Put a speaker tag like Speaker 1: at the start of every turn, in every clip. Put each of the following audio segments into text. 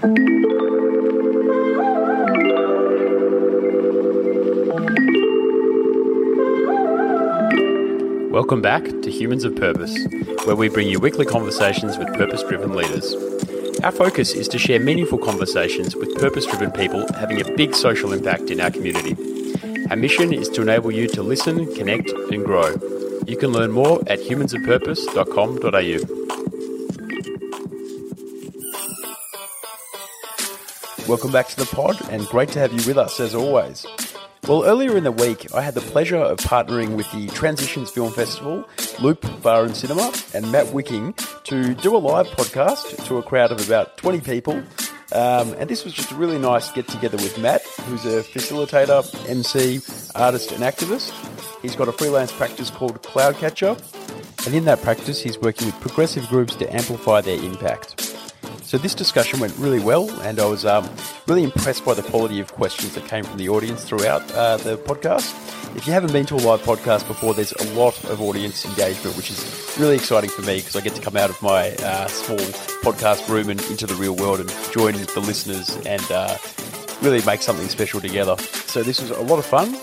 Speaker 1: Welcome back to Humans of Purpose, where we bring you weekly conversations with purpose driven leaders. Our focus is to share meaningful conversations with purpose driven people having a big social impact in our community. Our mission is to enable you to listen, connect, and grow. You can learn more at humansofpurpose.com.au. Welcome back to the pod, and great to have you with us as always. Well, earlier in the week, I had the pleasure of partnering with the Transitions Film Festival, Loop Bar and Cinema, and Matt Wicking to do a live podcast to a crowd of about 20 people. Um, and this was just a really nice get together with Matt, who's a facilitator, MC, artist, and activist. He's got a freelance practice called Cloud Catcher, and in that practice, he's working with progressive groups to amplify their impact. So this discussion went really well, and I was um, really impressed by the quality of questions that came from the audience throughout uh, the podcast. If you haven't been to a live podcast before, there's a lot of audience engagement, which is really exciting for me because I get to come out of my uh, small podcast room and into the real world and join the listeners and uh, really make something special together. So this was a lot of fun.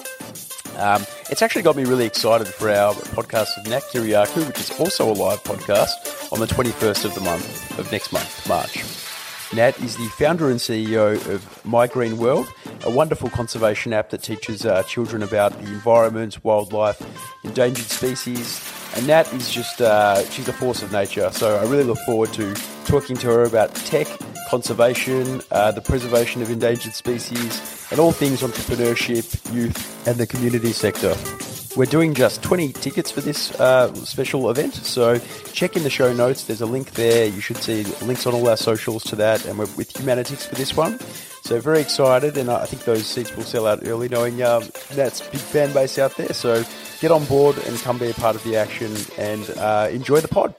Speaker 1: Um, it's actually got me really excited for our podcast of Nat Kyriacou, which is also a live podcast on the 21st of the month, of next month, March. Nat is the founder and CEO of My Green World, a wonderful conservation app that teaches uh, children about the environment, wildlife, endangered species. And Nat is just, uh, she's a force of nature. So I really look forward to talking to her about tech, conservation, uh, the preservation of endangered species, and all things entrepreneurship, youth, and the community sector. We're doing just 20 tickets for this uh, special event, so check in the show notes. There's a link there. You should see links on all our socials to that, and we're with Humanitix for this one. So very excited, and I think those seats will sell out early, knowing um, that's big fan base out there. So get on board and come be a part of the action and uh, enjoy the pod.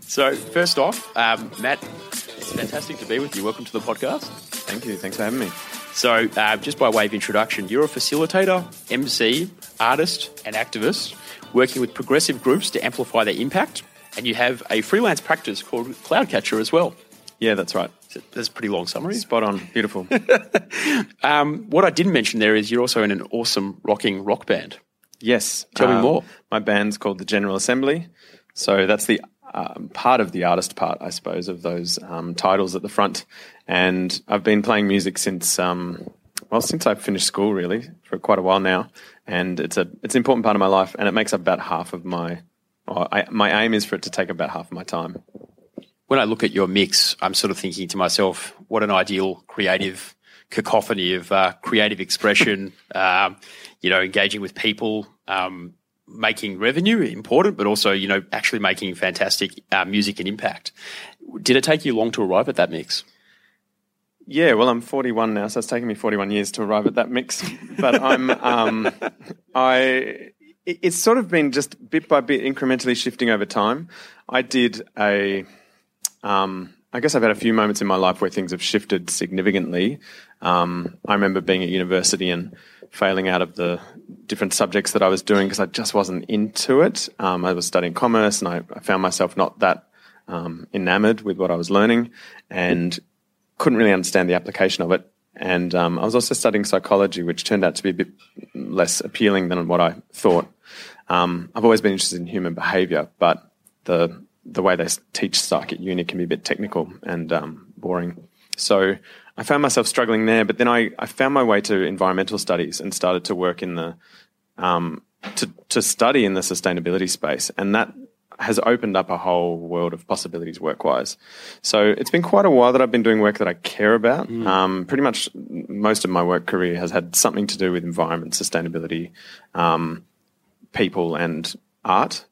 Speaker 1: So first off, um, Matt, it's fantastic to be with you. Welcome to the podcast.
Speaker 2: Thank you. Thanks for having me.
Speaker 1: So, uh, just by way of introduction, you're a facilitator, MC, artist, and activist working with progressive groups to amplify their impact. And you have a freelance practice called Cloud Catcher as well.
Speaker 2: Yeah, that's right.
Speaker 1: That's a pretty long summary.
Speaker 2: Spot on. Beautiful.
Speaker 1: um, what I didn't mention there is you're also in an awesome rocking rock band.
Speaker 2: Yes.
Speaker 1: Tell me
Speaker 2: Um,
Speaker 1: more.
Speaker 2: My band's called the General Assembly. So that's the um, part of the artist part, I suppose, of those um, titles at the front. And I've been playing music since, um, well, since I finished school, really, for quite a while now. And it's a it's an important part of my life, and it makes up about half of my. Or I, my aim is for it to take about half of my time.
Speaker 1: When I look at your mix, I'm sort of thinking to myself, what an ideal creative cacophony of uh, creative expression, um, you know, engaging with people, um, making revenue important, but also, you know, actually making fantastic uh, music and impact. Did it take you long to arrive at that mix?
Speaker 2: Yeah, well, I'm 41 now, so it's taken me 41 years to arrive at that mix. But I'm, um, I, it's sort of been just bit by bit, incrementally shifting over time. I did a, um, I guess I've had a few moments in my life where things have shifted significantly. Um, I remember being at university and failing out of the different subjects that I was doing because I just wasn't into it. Um, I was studying commerce and I, I found myself not that um, enamored with what I was learning and couldn't really understand the application of it. And um, I was also studying psychology, which turned out to be a bit less appealing than what I thought. Um, I've always been interested in human behavior, but the the way they teach psych at uni can be a bit technical and um, boring. So I found myself struggling there. But then I, I found my way to environmental studies and started to work in the um, to to study in the sustainability space, and that has opened up a whole world of possibilities work wise. So it's been quite a while that I've been doing work that I care about. Um, pretty much most of my work career has had something to do with environment, sustainability, um, people, and art.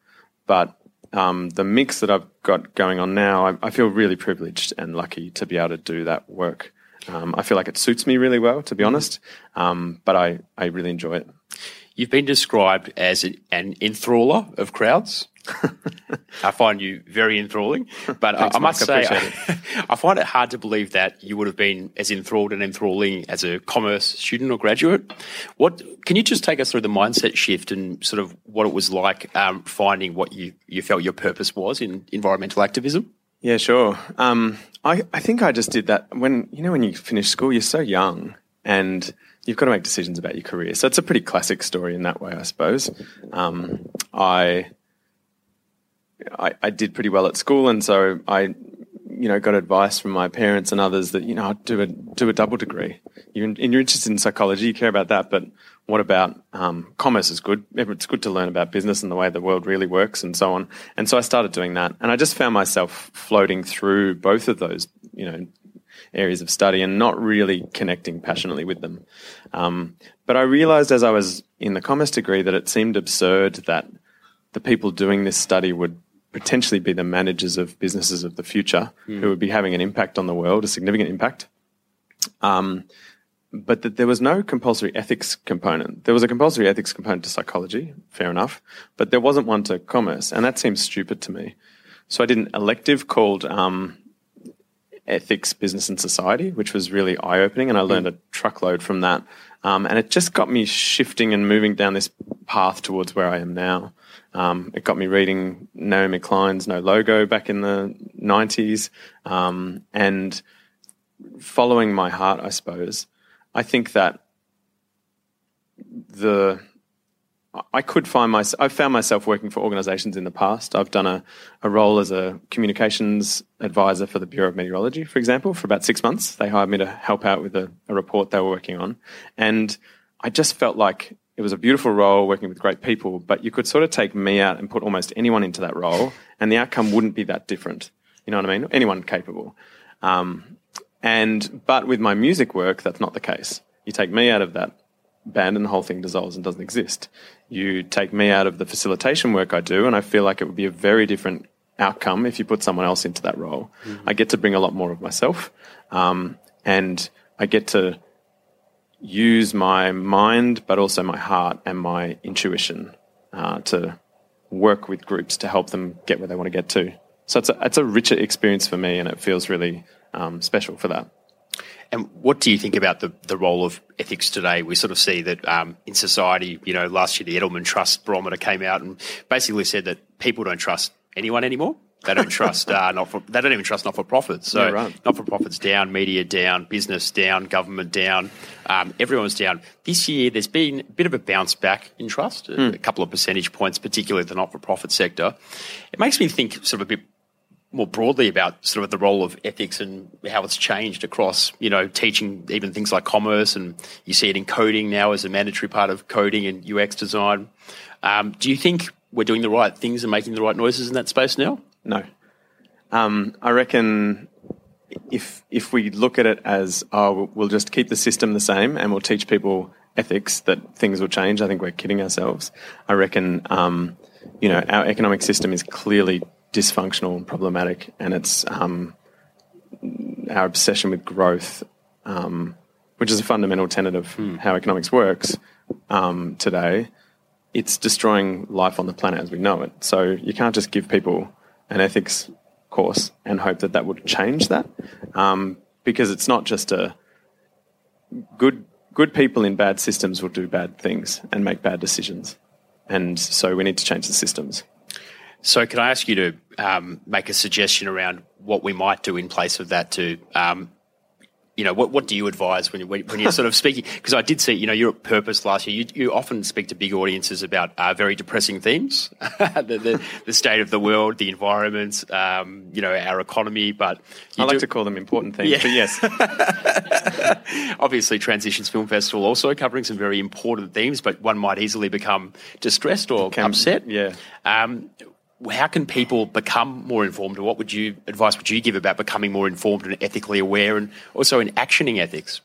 Speaker 2: But um, the mix that I've got going on now, I, I feel really privileged and lucky to be able to do that work. Um, I feel like it suits me really well, to be honest, um, but I, I really enjoy it.
Speaker 1: You've been described as an, an enthraller of crowds. I find you very enthralling, but I,
Speaker 2: Thanks,
Speaker 1: I must
Speaker 2: Mike. I
Speaker 1: say,
Speaker 2: appreciate
Speaker 1: I find it hard to believe that you would have been as enthralled and enthralling as a commerce student or graduate. What can you just take us through the mindset shift and sort of what it was like um, finding what you, you felt your purpose was in environmental activism?
Speaker 2: Yeah, sure. Um, I, I think I just did that when, you know, when you finish school, you're so young and you've got to make decisions about your career. So it's a pretty classic story in that way, I suppose. Um, I, I, I did pretty well at school, and so I, you know, got advice from my parents and others that you know do a do a double degree. You're, in, you're interested in psychology, you care about that, but what about um, commerce is good. It's good to learn about business and the way the world really works and so on. And so I started doing that. And I just found myself floating through both of those, you know, areas of study and not really connecting passionately with them. Um, but I realized as I was in the commerce degree that it seemed absurd that the people doing this study would potentially be the managers of businesses of the future mm. who would be having an impact on the world, a significant impact. Um, but that there was no compulsory ethics component. There was a compulsory ethics component to psychology, fair enough, but there wasn't one to commerce, and that seems stupid to me. So I did an elective called um, ethics, business, and society, which was really eye opening. And I learned a truckload from that. Um, and it just got me shifting and moving down this path towards where I am now. Um, it got me reading Naomi Klein's No Logo back in the 90s um, and following my heart, I suppose. I think that the I could find myself, I've found myself working for organizations in the past. I've done a, a role as a communications advisor for the Bureau of Meteorology, for example, for about six months. They hired me to help out with a, a report they were working on. And I just felt like it was a beautiful role working with great people, but you could sort of take me out and put almost anyone into that role, and the outcome wouldn't be that different. You know what I mean? Anyone capable. Um, and, but with my music work, that's not the case. You take me out of that band and the whole thing dissolves and doesn't exist. You take me out of the facilitation work I do, and I feel like it would be a very different outcome if you put someone else into that role. Mm-hmm. I get to bring a lot more of myself, um, and I get to use my mind, but also my heart and my intuition uh, to work with groups to help them get where they want to get to. So it's a, it's a richer experience for me, and it feels really um, special for that.
Speaker 3: And what do you think about the, the role of ethics today? We sort of see that um, in society, you know, last year the Edelman Trust Barometer came out and basically said that people don't trust anyone anymore. They don't trust uh, not for, they don't even trust not for profits. So
Speaker 2: yeah, right.
Speaker 3: not for profits down, media down, business down, government down, um, everyone's down. This year there's been a bit of a bounce back in trust, mm. a, hmm. couple of percentage points, particularly the not for profit sector. It makes me think sort of a bit more broadly about sort of the role of ethics and how it's changed across, you know, teaching even things like commerce, and you see it in coding now as a mandatory part of coding and UX design. Um, do you think we're doing the right things and making the right noises in that space now?
Speaker 2: No, um, I reckon if if we look at it as oh we'll just keep the system the same and we'll teach people ethics that things will change, I think we're kidding ourselves. I reckon um, you know our economic system is clearly dysfunctional and problematic, and it's um, our obsession with growth, um, which is a fundamental tenet of mm. how economics works um, today. It's destroying life on the planet as we know it. So you can't just give people an ethics course and hope that that would change that, um, because it's not just a good good people in bad systems will do bad things and make bad decisions, and so we need to change the systems.
Speaker 3: So, can I ask you to um, make a suggestion around what we might do in place of that to um, you know, what, what do you advise when, you, when you're sort of speaking? Because I did see, you know, you're at Purpose last year. You, you often speak to big audiences about uh, very depressing themes, the, the, the, state of the world, the environment, um, you know, our economy. But
Speaker 2: I like do, to call them important themes. Yeah. But
Speaker 3: yes, obviously, Transitions Film Festival also covering some very important themes, but one might easily become distressed or Can, upset.
Speaker 2: Yeah.
Speaker 3: Um, how can people become more informed? Or what would you advice would you give about becoming more informed and ethically aware, and also in actioning ethics?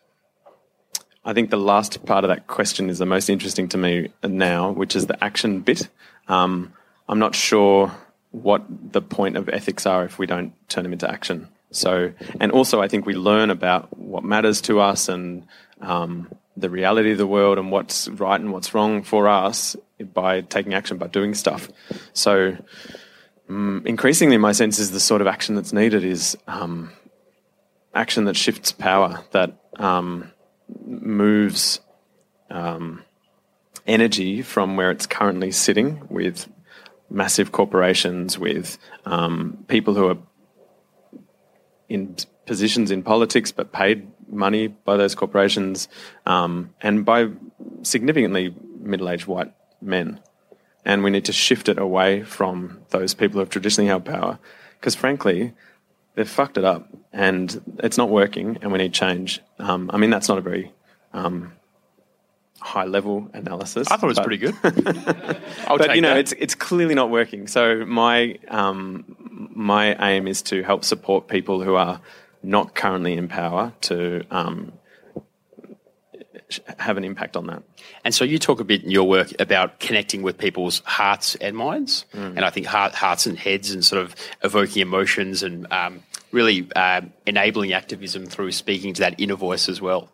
Speaker 2: I think the last part of that question is the most interesting to me now, which is the action bit. Um, I'm not sure what the point of ethics are if we don't turn them into action. So, and also I think we learn about what matters to us and um, the reality of the world and what's right and what's wrong for us by taking action, by doing stuff. So, um, increasingly, my sense is the sort of action that's needed is um, action that shifts power, that um, moves um, energy from where it's currently sitting with massive corporations, with um, people who are in positions in politics, but paid money by those corporations, um, and by significantly middle-aged white men. And we need to shift it away from those people who have traditionally held power, because frankly, they've fucked it up, and it's not working, and we need change. Um, I mean, that's not a very um, high level analysis.
Speaker 3: I thought it was
Speaker 2: but-
Speaker 3: pretty good.
Speaker 2: But you know,
Speaker 3: that.
Speaker 2: it's it's clearly not working. So my um, my aim is to help support people who are not currently in power to um, have an impact on that.
Speaker 3: And so you talk a bit in your work about connecting with people's hearts and minds, and I think heart, hearts and heads, and sort of evoking emotions and um, really um enabling activism through speaking to that inner voice as well.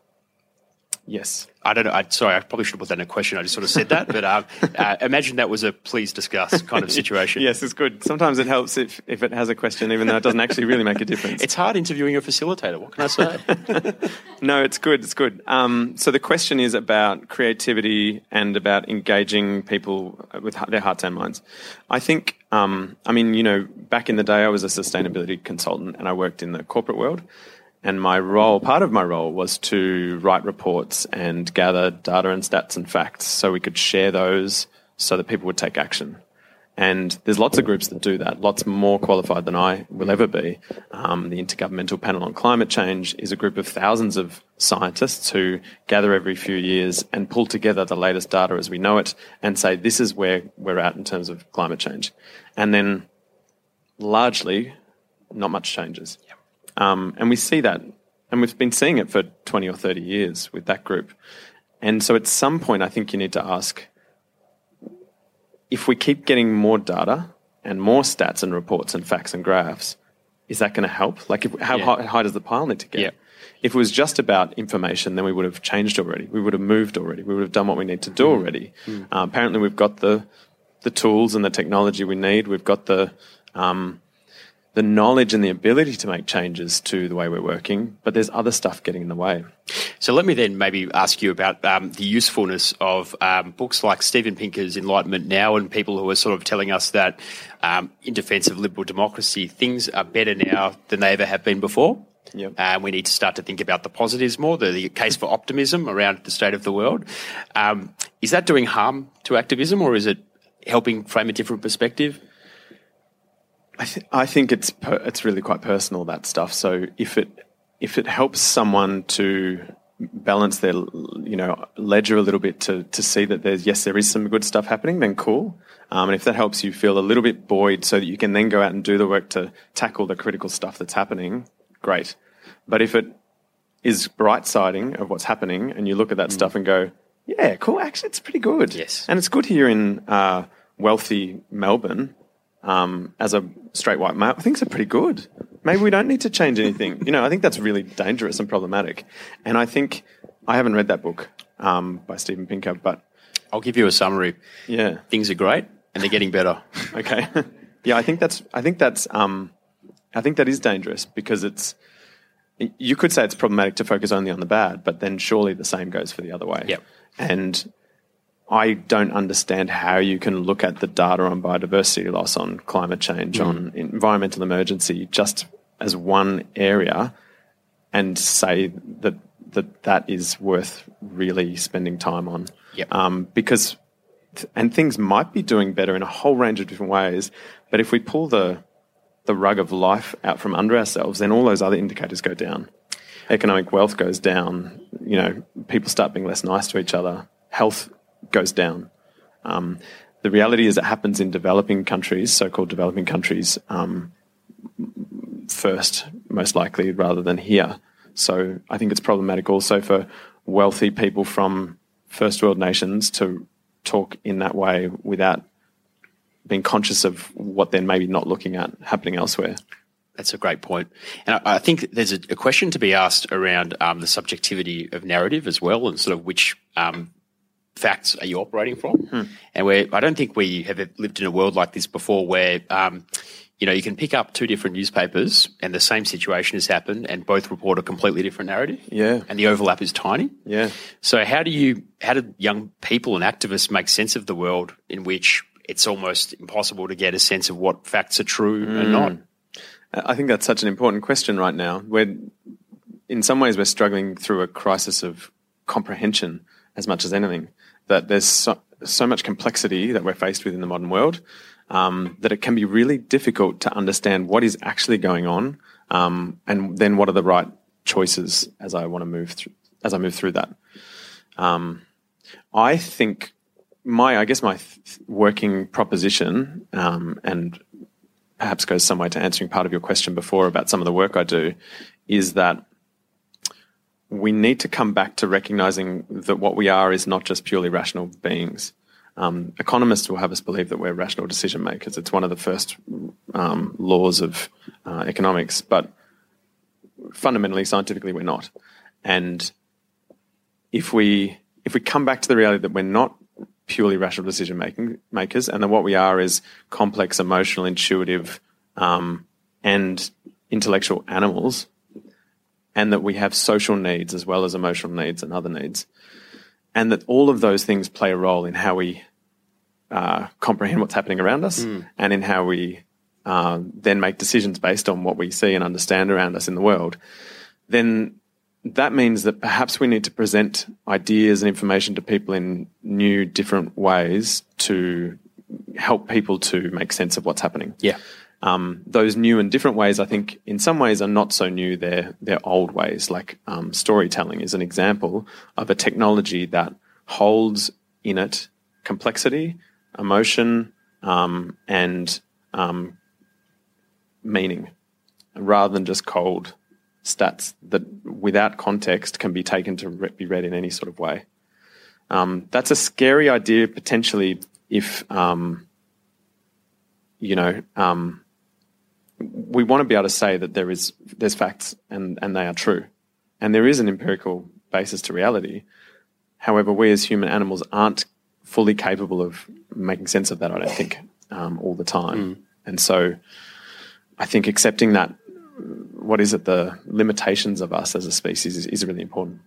Speaker 2: Yes.
Speaker 3: I don't know. I, sorry, I probably should have put that in a question. I just sort of said that, but um, uh, imagine that was a please discuss kind of situation.
Speaker 2: Yes, it's good. Sometimes it helps if, if it has a question, even though it doesn't actually really make a difference.
Speaker 3: It's hard interviewing a facilitator. What can I say?
Speaker 2: No, it's good. It's good. Um, so the question is about creativity and about engaging people with their hearts and minds. I think, um, I mean, you know, back in the day, I was a sustainability consultant and I worked in the corporate world. And my role, part of my role, was to write reports and gather data and stats and facts so we could share those so that people would take action. And there's lots of groups that do that, lots more qualified than I will ever be. Um, the Intergovernmental Panel on Climate Change is a group of thousands of scientists who gather every few years and pull together the latest data as we know it and say, this is where we're at in terms of climate change. And then largely, not much changes. Um, and we see that, and we've been seeing it for 20 or 30 years with that group. And so at some point, I think you need to ask if we keep getting more data and more stats and reports and facts and graphs, is that going to help? Like, if, how
Speaker 3: Yeah.
Speaker 2: high, high does the pile need to get?
Speaker 3: Yeah.
Speaker 2: If it was just about information, then we would have changed already. We would have moved already. We would have done what we need to do already. Uh, apparently, we've got the the tools and the technology we need. We've got the um, the knowledge and the ability to make changes to the way we're working, but there's other stuff getting in the way.
Speaker 3: So let me then maybe ask you about um, the usefulness of um, books like Steven Pinker's Enlightenment Now and people who are sort of telling us that um, in defence of liberal democracy, things are better now than they ever have been before.
Speaker 2: Yep.
Speaker 3: And we need to start to think about the positives more, the, the case for optimism around the state of the world. Um, is that doing harm to activism or is it helping frame a different perspective?
Speaker 2: I, th- I think it's per- it's really quite personal that stuff. So if it if it helps someone to balance their you know ledger a little bit to to see that there's yes there is some good stuff happening, then cool. Um, and if that helps you feel a little bit buoyed, so that you can then go out and do the work to tackle the critical stuff that's happening, great. But if it is bright siding of what's happening, and you look at that stuff and go, yeah, cool. Actually, it's pretty good.
Speaker 3: Yes.
Speaker 2: and it's good here in uh, wealthy Melbourne um, as a straight white male, things are pretty good. Maybe we don't need to change anything. You know, I think that's really dangerous and problematic. And I think I haven't read that book um, by Steven Pinker, but
Speaker 3: I'll give you a summary.
Speaker 2: yeah,
Speaker 3: Things are great and they're getting better.
Speaker 2: okay, yeah. I think that's I think that's um, I think that is dangerous because it's you could say it's problematic to focus only on the bad, but then surely the same goes for the other way.
Speaker 3: Yep.
Speaker 2: And I don't understand how you can look at the data on biodiversity loss, on climate change, on environmental emergency, just as one area, and say that that that is worth really spending time on.
Speaker 3: Yep.
Speaker 2: Um, because, and things might be doing better in a whole range of different ways, but if we pull the the rug of life out from under ourselves, then all those other indicators go down. Economic wealth goes down. You know, people start being less nice to each other. Health goes down. Um, the reality is it happens in developing countries, so-called developing countries, um, first, most likely, rather than here. So I think it's problematic also for wealthy people from first world nations to talk in that way without being conscious of what they're maybe not looking at happening elsewhere.
Speaker 3: That's a great point. And I, I think there's a, a question to be asked around um, the subjectivity of narrative as well, and sort of which um, facts are you operating from? And where I don't think we have lived in a world like this before, where um, you know you can pick up two different newspapers and the same situation has happened, and both report a completely different narrative.
Speaker 2: Yeah.
Speaker 3: and the overlap is tiny.
Speaker 2: Yeah.
Speaker 3: So how do you how do young people and activists make sense of the world in which it's almost impossible to get a sense of what facts are true and not?
Speaker 2: I think that's such an important question right now. We're, in some ways, we're struggling through a crisis of comprehension as much as anything. That there's so, so much complexity that we're faced with in the modern world um, that it can be really difficult to understand what is actually going on, um, and then what are the right choices as I want to move through as I move through that. Um, I think my, I guess my th- working proposition, um, and perhaps goes some way to answering part of your question before about some of the work I do, is that we need to come back to recognizing that what we are is not just purely rational beings. Um, economists will have us believe that we're rational decision makers. It's one of the first um, laws of uh, economics, but fundamentally, scientifically, we're not. And if we if we come back to the reality that we're not purely rational decision making makers, and that what we are is complex, emotional, intuitive, um, and intellectual animals, and that we have social needs as well as emotional needs and other needs, and that all of those things play a role in how we uh, comprehend what's happening around us mm. and in how we uh, then make decisions based on what we see and understand around us in the world, then that means that perhaps we need to present ideas and information to people in new, different ways to help people to make sense of what's happening.
Speaker 3: Yeah.
Speaker 2: Um, those new and different ways, I think, in some ways are not so new. They're they're old ways. Like um, storytelling is an example of a technology that holds in it complexity, emotion, um, and um, meaning, rather than just cold stats that without context can be taken to re- be read in any sort of way. Um, that's a scary idea potentially if, um, you know, um, we want to be able to say that there is there's facts and, and they are true. And there is an empirical basis to reality. However, we as human animals aren't fully capable of making sense of that, I don't think, um, all the time. Mm. And so I think accepting that what is it the limitations of us as a species is, is really important.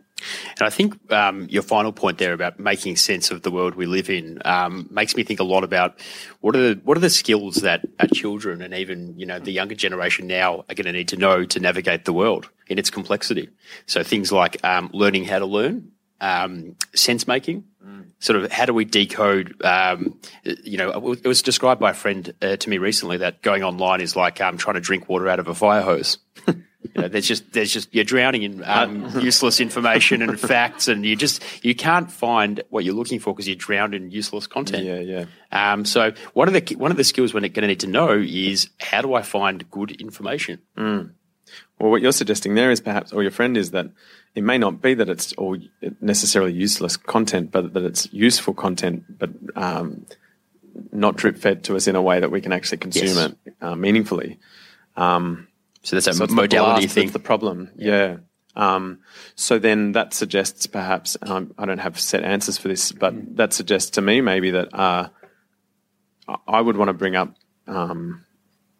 Speaker 3: And I think um, your final point there about making sense of the world we live in um, makes me think a lot about what are the what are the skills that our children and even you know the younger generation now are going to need to know to navigate the world in its complexity. So things like um, learning how to learn, um, sense making, sort of how do we decode? Um, you know, it was described by a friend uh, to me recently that going online is like um, trying to drink water out of a fire hose. You know, there's just there's just you're drowning in um, useless information and facts, and you just you can't find what you're looking for because you're drowned in useless content.
Speaker 2: Yeah, yeah.
Speaker 3: Um, so one of the one of the skills we're going to need to know is how do I find good information?
Speaker 2: Mm. Well, what you're suggesting there is perhaps, or your friend is that it may not be that it's all necessarily useless content, but that it's useful content, but um, not drip fed to us in a way that we can actually consume yes. it uh, meaningfully. Um,
Speaker 3: so that's a so modality thing.
Speaker 2: That's the problem. Yeah. yeah. Um, so then that suggests perhaps um, I don't have set answers for this, but mm. that suggests to me maybe that uh, I would want to bring up um,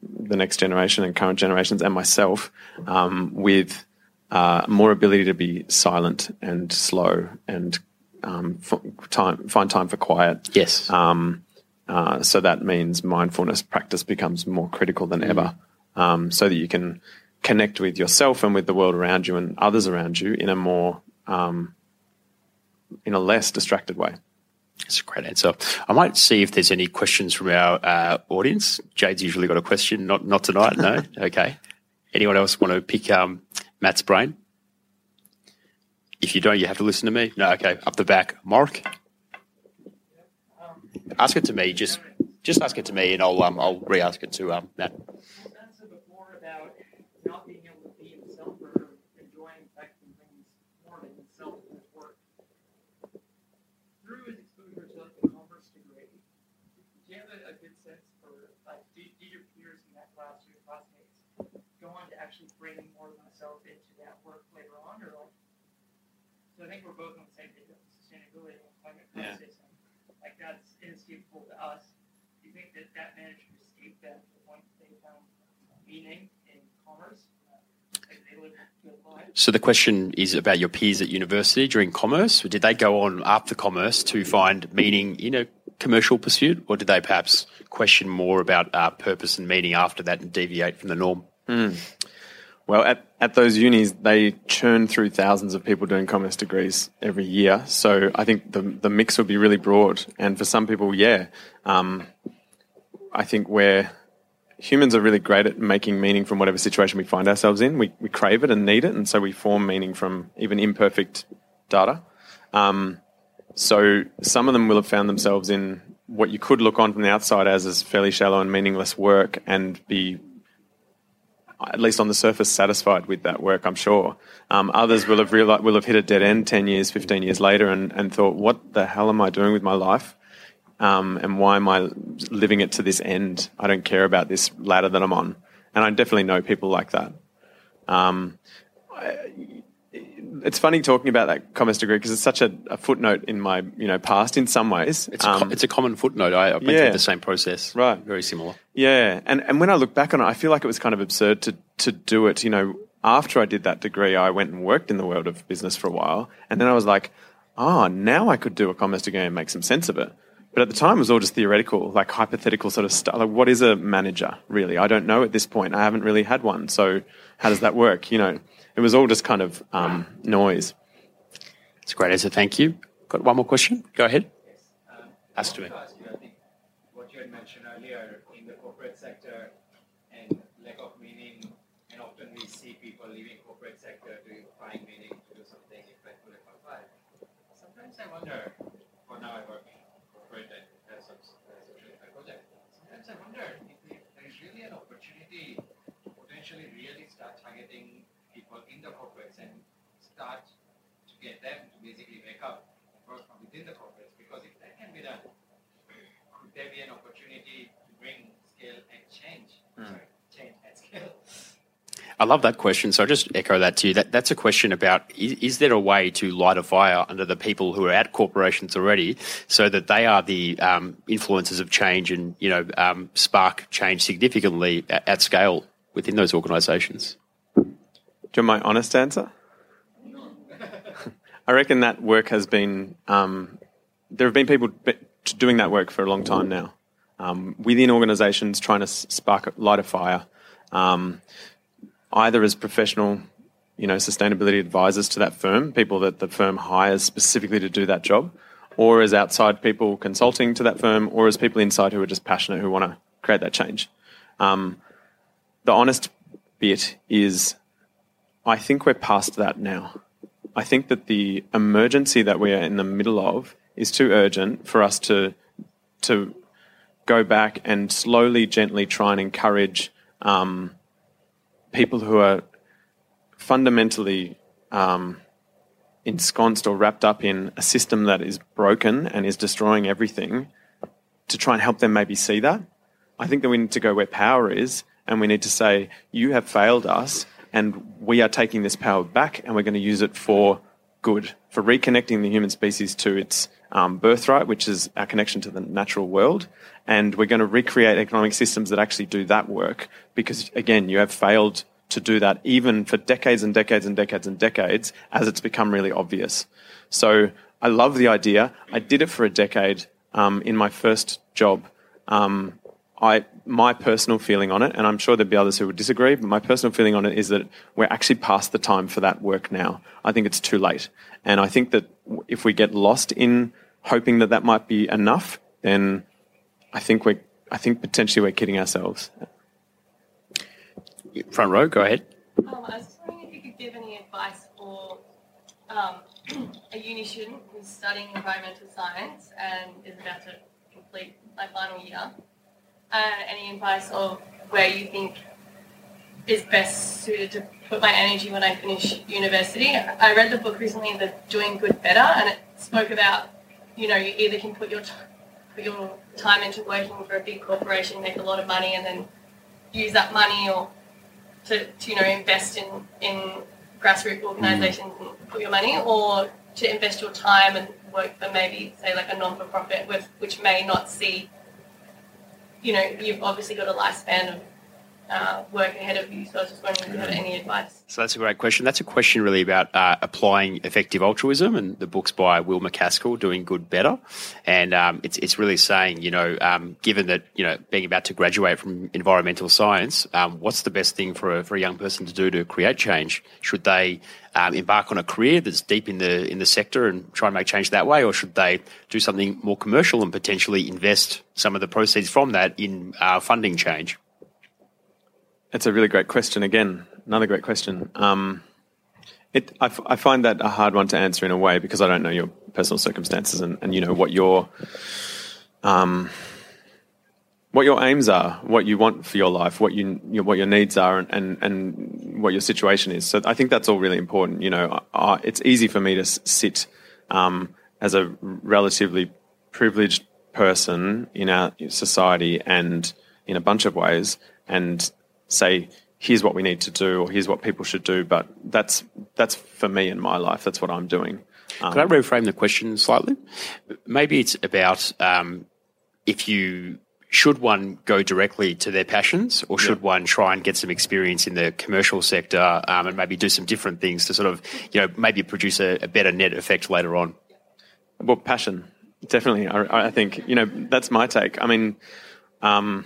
Speaker 2: the next generation and current generations and myself um, with uh, more ability to be silent and slow and um, time, find time for quiet.
Speaker 3: Yes.
Speaker 2: Um, uh, so that means mindfulness practice becomes more critical than mm. ever, um, so that you can connect with yourself and with the world around you and others around you in a more, um, in a less distracted way.
Speaker 3: That's a great answer. I might see if there's any questions from our uh, audience. Jade's usually got a question, not not tonight. No, okay. Anyone else want to pick um, Matt's brain? If you don't, you have to listen to me. No, okay. Up the back, Mark. Ask it to me. Just just ask it to me, and I'll um, I'll re-ask it to um, Matt.
Speaker 4: Think we're both on the same page of sustainability and climate crisis, yeah. and like that's inescapable to us. Do you think that that managed to escape them to the point that they found meaning in commerce?
Speaker 3: So the question is about your peers at university during commerce. Did they go on after commerce to find meaning in a commercial pursuit, or did they perhaps question more about uh, purpose and meaning after that and deviate from the norm?
Speaker 2: Well, at, at those unis, they churn through thousands of people doing commerce degrees every year. So I think the the mix will be really broad. And for some people, yeah, um, I think we're humans are really great at making meaning from whatever situation we find ourselves in. We we crave it and need it, and so we form meaning from even imperfect data. Um, so some of them will have found themselves in what you could look on from the outside as is fairly shallow and meaningless work, and be at least on the surface, satisfied with that work. I'm sure. Um, others will have realized, will have hit a dead end ten years, fifteen years later, and, and thought, "What the hell am I doing with my life? Um, and why am I living it to this end? I don't care about this ladder that I'm on." And I definitely know people like that. Um, I- it's funny talking about that commerce degree because it's such a, a footnote in my you know past in some ways.
Speaker 3: It's, a,
Speaker 2: Um,
Speaker 3: it's a common footnote. I, I've been
Speaker 2: yeah.
Speaker 3: through the same process.
Speaker 2: Right.
Speaker 3: Very similar.
Speaker 2: Yeah, and and when I look back on it, I feel like it was kind of absurd to to do it. You know, after I did that degree, I went and worked in the world of business for a while, and then I was like, oh, now I could do a commerce degree and make some sense of it. But at the time, it was all just theoretical, like hypothetical sort of stuff. Like, what is a manager really? I don't know at this point. I haven't really had one, so how does that work? You know, it was all just kind of um, noise.
Speaker 3: It's a great answer. Thank you. Got one more question? Go ahead. Ask to me.
Speaker 5: ask you, I think, what you had mentioned earlier in the corporate sector and lack of meaning, and often we see people leaving corporate sector to find meaning to do something different to live life. Sometimes I wonder, for now I work in corporate and have some uh, social impact project. Sometimes I wonder if there is really an opportunity to potentially really start targeting people in the corporates and start to get them to basically wake up and work from within the corporates. Because if that can be done, could there be an opportunity to bring scale and change? Sorry, change and scale.
Speaker 3: I love that question. So I'll just echo that to you. That, that's a question about is, is there a way to light a fire under the people who are at corporations already so that they are the um, influencers of change and, you know, um, spark change significantly at, at scale within those organisations?
Speaker 2: Do you want my honest answer? I reckon that work has been. Um, there have been people doing that work for a long time now, um, within organisations trying to spark, light a fire, um, either as professional, you know, sustainability advisors to that firm, people that the firm hires specifically to do that job, or as outside people consulting to that firm, or as people inside who are just passionate who want to create that change. Um, the honest bit is I think we're past that now. I think that the emergency that we are in the middle of is too urgent for us to to go back and slowly, gently try and encourage um, people who are fundamentally um, ensconced or wrapped up in a system that is broken and is destroying everything to try and help them maybe see that. I think that we need to go where power is and we need to say, you have failed us and we are taking this power back and we're going to use it for good, for reconnecting the human species to its um, birthright, which is our connection to the natural world. And we're going to recreate economic systems that actually do that work because, again, you have failed to do that even for decades and decades and decades and decades as it's become really obvious. So I love the idea. I did it for a decade um, in my first job. Um, I, my personal feeling on it, and I'm sure there'd be others who would disagree, but my personal feeling on it is that we're actually past the time for that work now. I think it's too late. And I think that if we get lost in hoping that that might be enough, then I think we're, I think potentially we're kidding ourselves.
Speaker 3: Front row, go ahead.
Speaker 6: Um, I was wondering if you could give any advice for um, a uni student who's studying environmental science and is about to complete my final year. Uh, any advice or where you think is best suited to put my energy when I finish university? I read the book recently, The Doing Good Better, and it spoke about, you know, you either can put your t- put your time into working for a big corporation, make a lot of money, and then use that money or to, to you know invest in in grassroots organisations and put your money, or to invest your time and work for maybe say like a non for profit with which may not see. You know, you've obviously got a lifespan of uh, work ahead of you. So I was just wondering if you have any advice.
Speaker 3: So that's a great question. That's a question really about uh, applying effective altruism, and the book's by Will MacAskill, Doing Good Better, and um, it's it's really saying, you know, um, given that you know being about to graduate from environmental science, um, what's the best thing for a for a young person to do to create change? Should they um, embark on a career that's deep in the in the sector and try and make change that way, or should they do something more commercial and potentially invest some of the proceeds from that in uh, funding change?
Speaker 2: It's a really great question. Again, another great question. Um, it, I, f- I find that a hard one to answer in a way because I don't know your personal circumstances and, and you know what your um, what your aims are, what you want for your life, what you your, what your needs are, and, and and what your situation is. So I think that's all really important. You know, I, it's easy for me to sit um, as a relatively privileged person in our society and in a bunch of ways and say here's what we need to do or here's what people should do but that's that's for me in my life that's what i'm doing.
Speaker 3: Um, could i reframe the question slightly? Maybe it's about um, if you should one go directly to their passions or should yeah. one try and get some experience in the commercial sector um, and maybe do some different things to sort of you know maybe produce a, a better net effect later on?
Speaker 2: Well passion. Definitely. I, I, think you know that's my take. I mean um,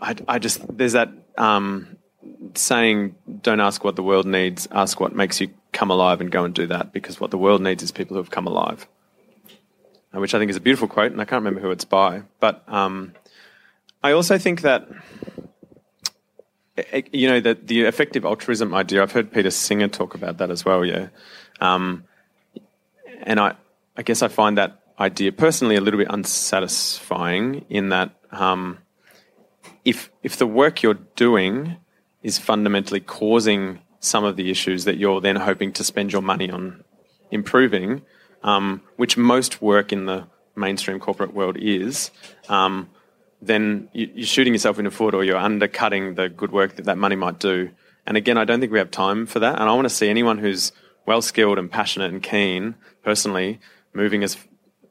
Speaker 2: I, I just there's that um, saying, "Don't ask what the world needs, ask what makes you come alive, and go and do that." Because what the world needs is people who have come alive, uh, which I think is a beautiful quote, and I can't remember who it's by. But um, I also think that you know that the effective altruism idea. I've heard Peter Singer talk about that as well. Yeah, um, and I I guess I find that idea personally a little bit unsatisfying in that. Um, if if the work you're doing is fundamentally causing some of the issues that you're then hoping to spend your money on improving, um, which most work in the mainstream corporate world is, um, then you're shooting yourself in the foot or you're undercutting the good work that that money might do. And again, I don't think we have time for that. And I want to see anyone who's well skilled and passionate and keen, personally, moving as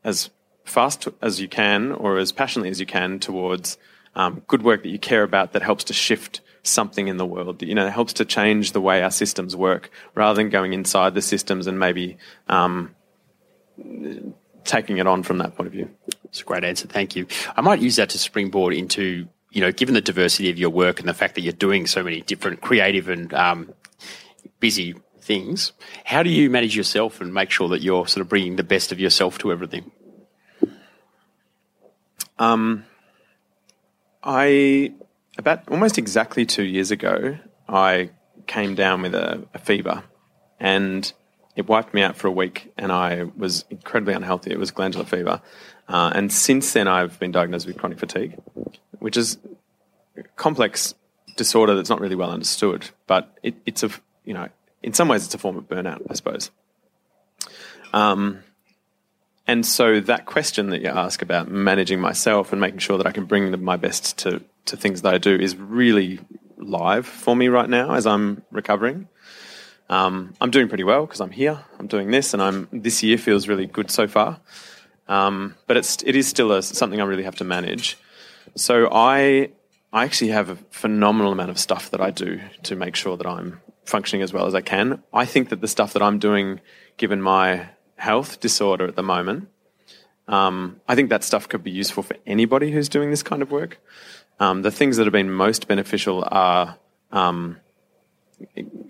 Speaker 2: as fast as you can or as passionately as you can towards um, good work that you care about that helps to shift something in the world. You know, helps to change the way our systems work, rather than going inside the systems and maybe um, taking it on from that point of view.
Speaker 3: It's a great answer. Thank you. I might use that to springboard into you know, given the diversity of your work and the fact that you're doing so many different creative and um, busy things, how do you manage yourself and make sure that you're sort of bringing the best of yourself to everything?
Speaker 2: Um, I about almost exactly two years ago, I came down with a, a fever, and it wiped me out for a week, and I was incredibly unhealthy. It was glandular fever, uh, and since then I've been diagnosed with chronic fatigue, which is a complex disorder that's not really well understood, but it, it's a you know in some ways it's a form of burnout, I suppose. Um, and so that question that you ask about managing myself and making sure that I can bring my best to, to things that I do is really live for me right now as I'm recovering. Um, I'm doing pretty well because I'm here. I'm doing this, and I'm this year feels really good so far. Um, but it's it is still a, something I really have to manage. So I I actually have a phenomenal amount of stuff that I do to make sure that I'm functioning as well as I can. I think that the stuff that I'm doing, given my health disorder at the moment. Um, I think that stuff could be useful for anybody who's doing this kind of work. Um, the things that have been most beneficial are um,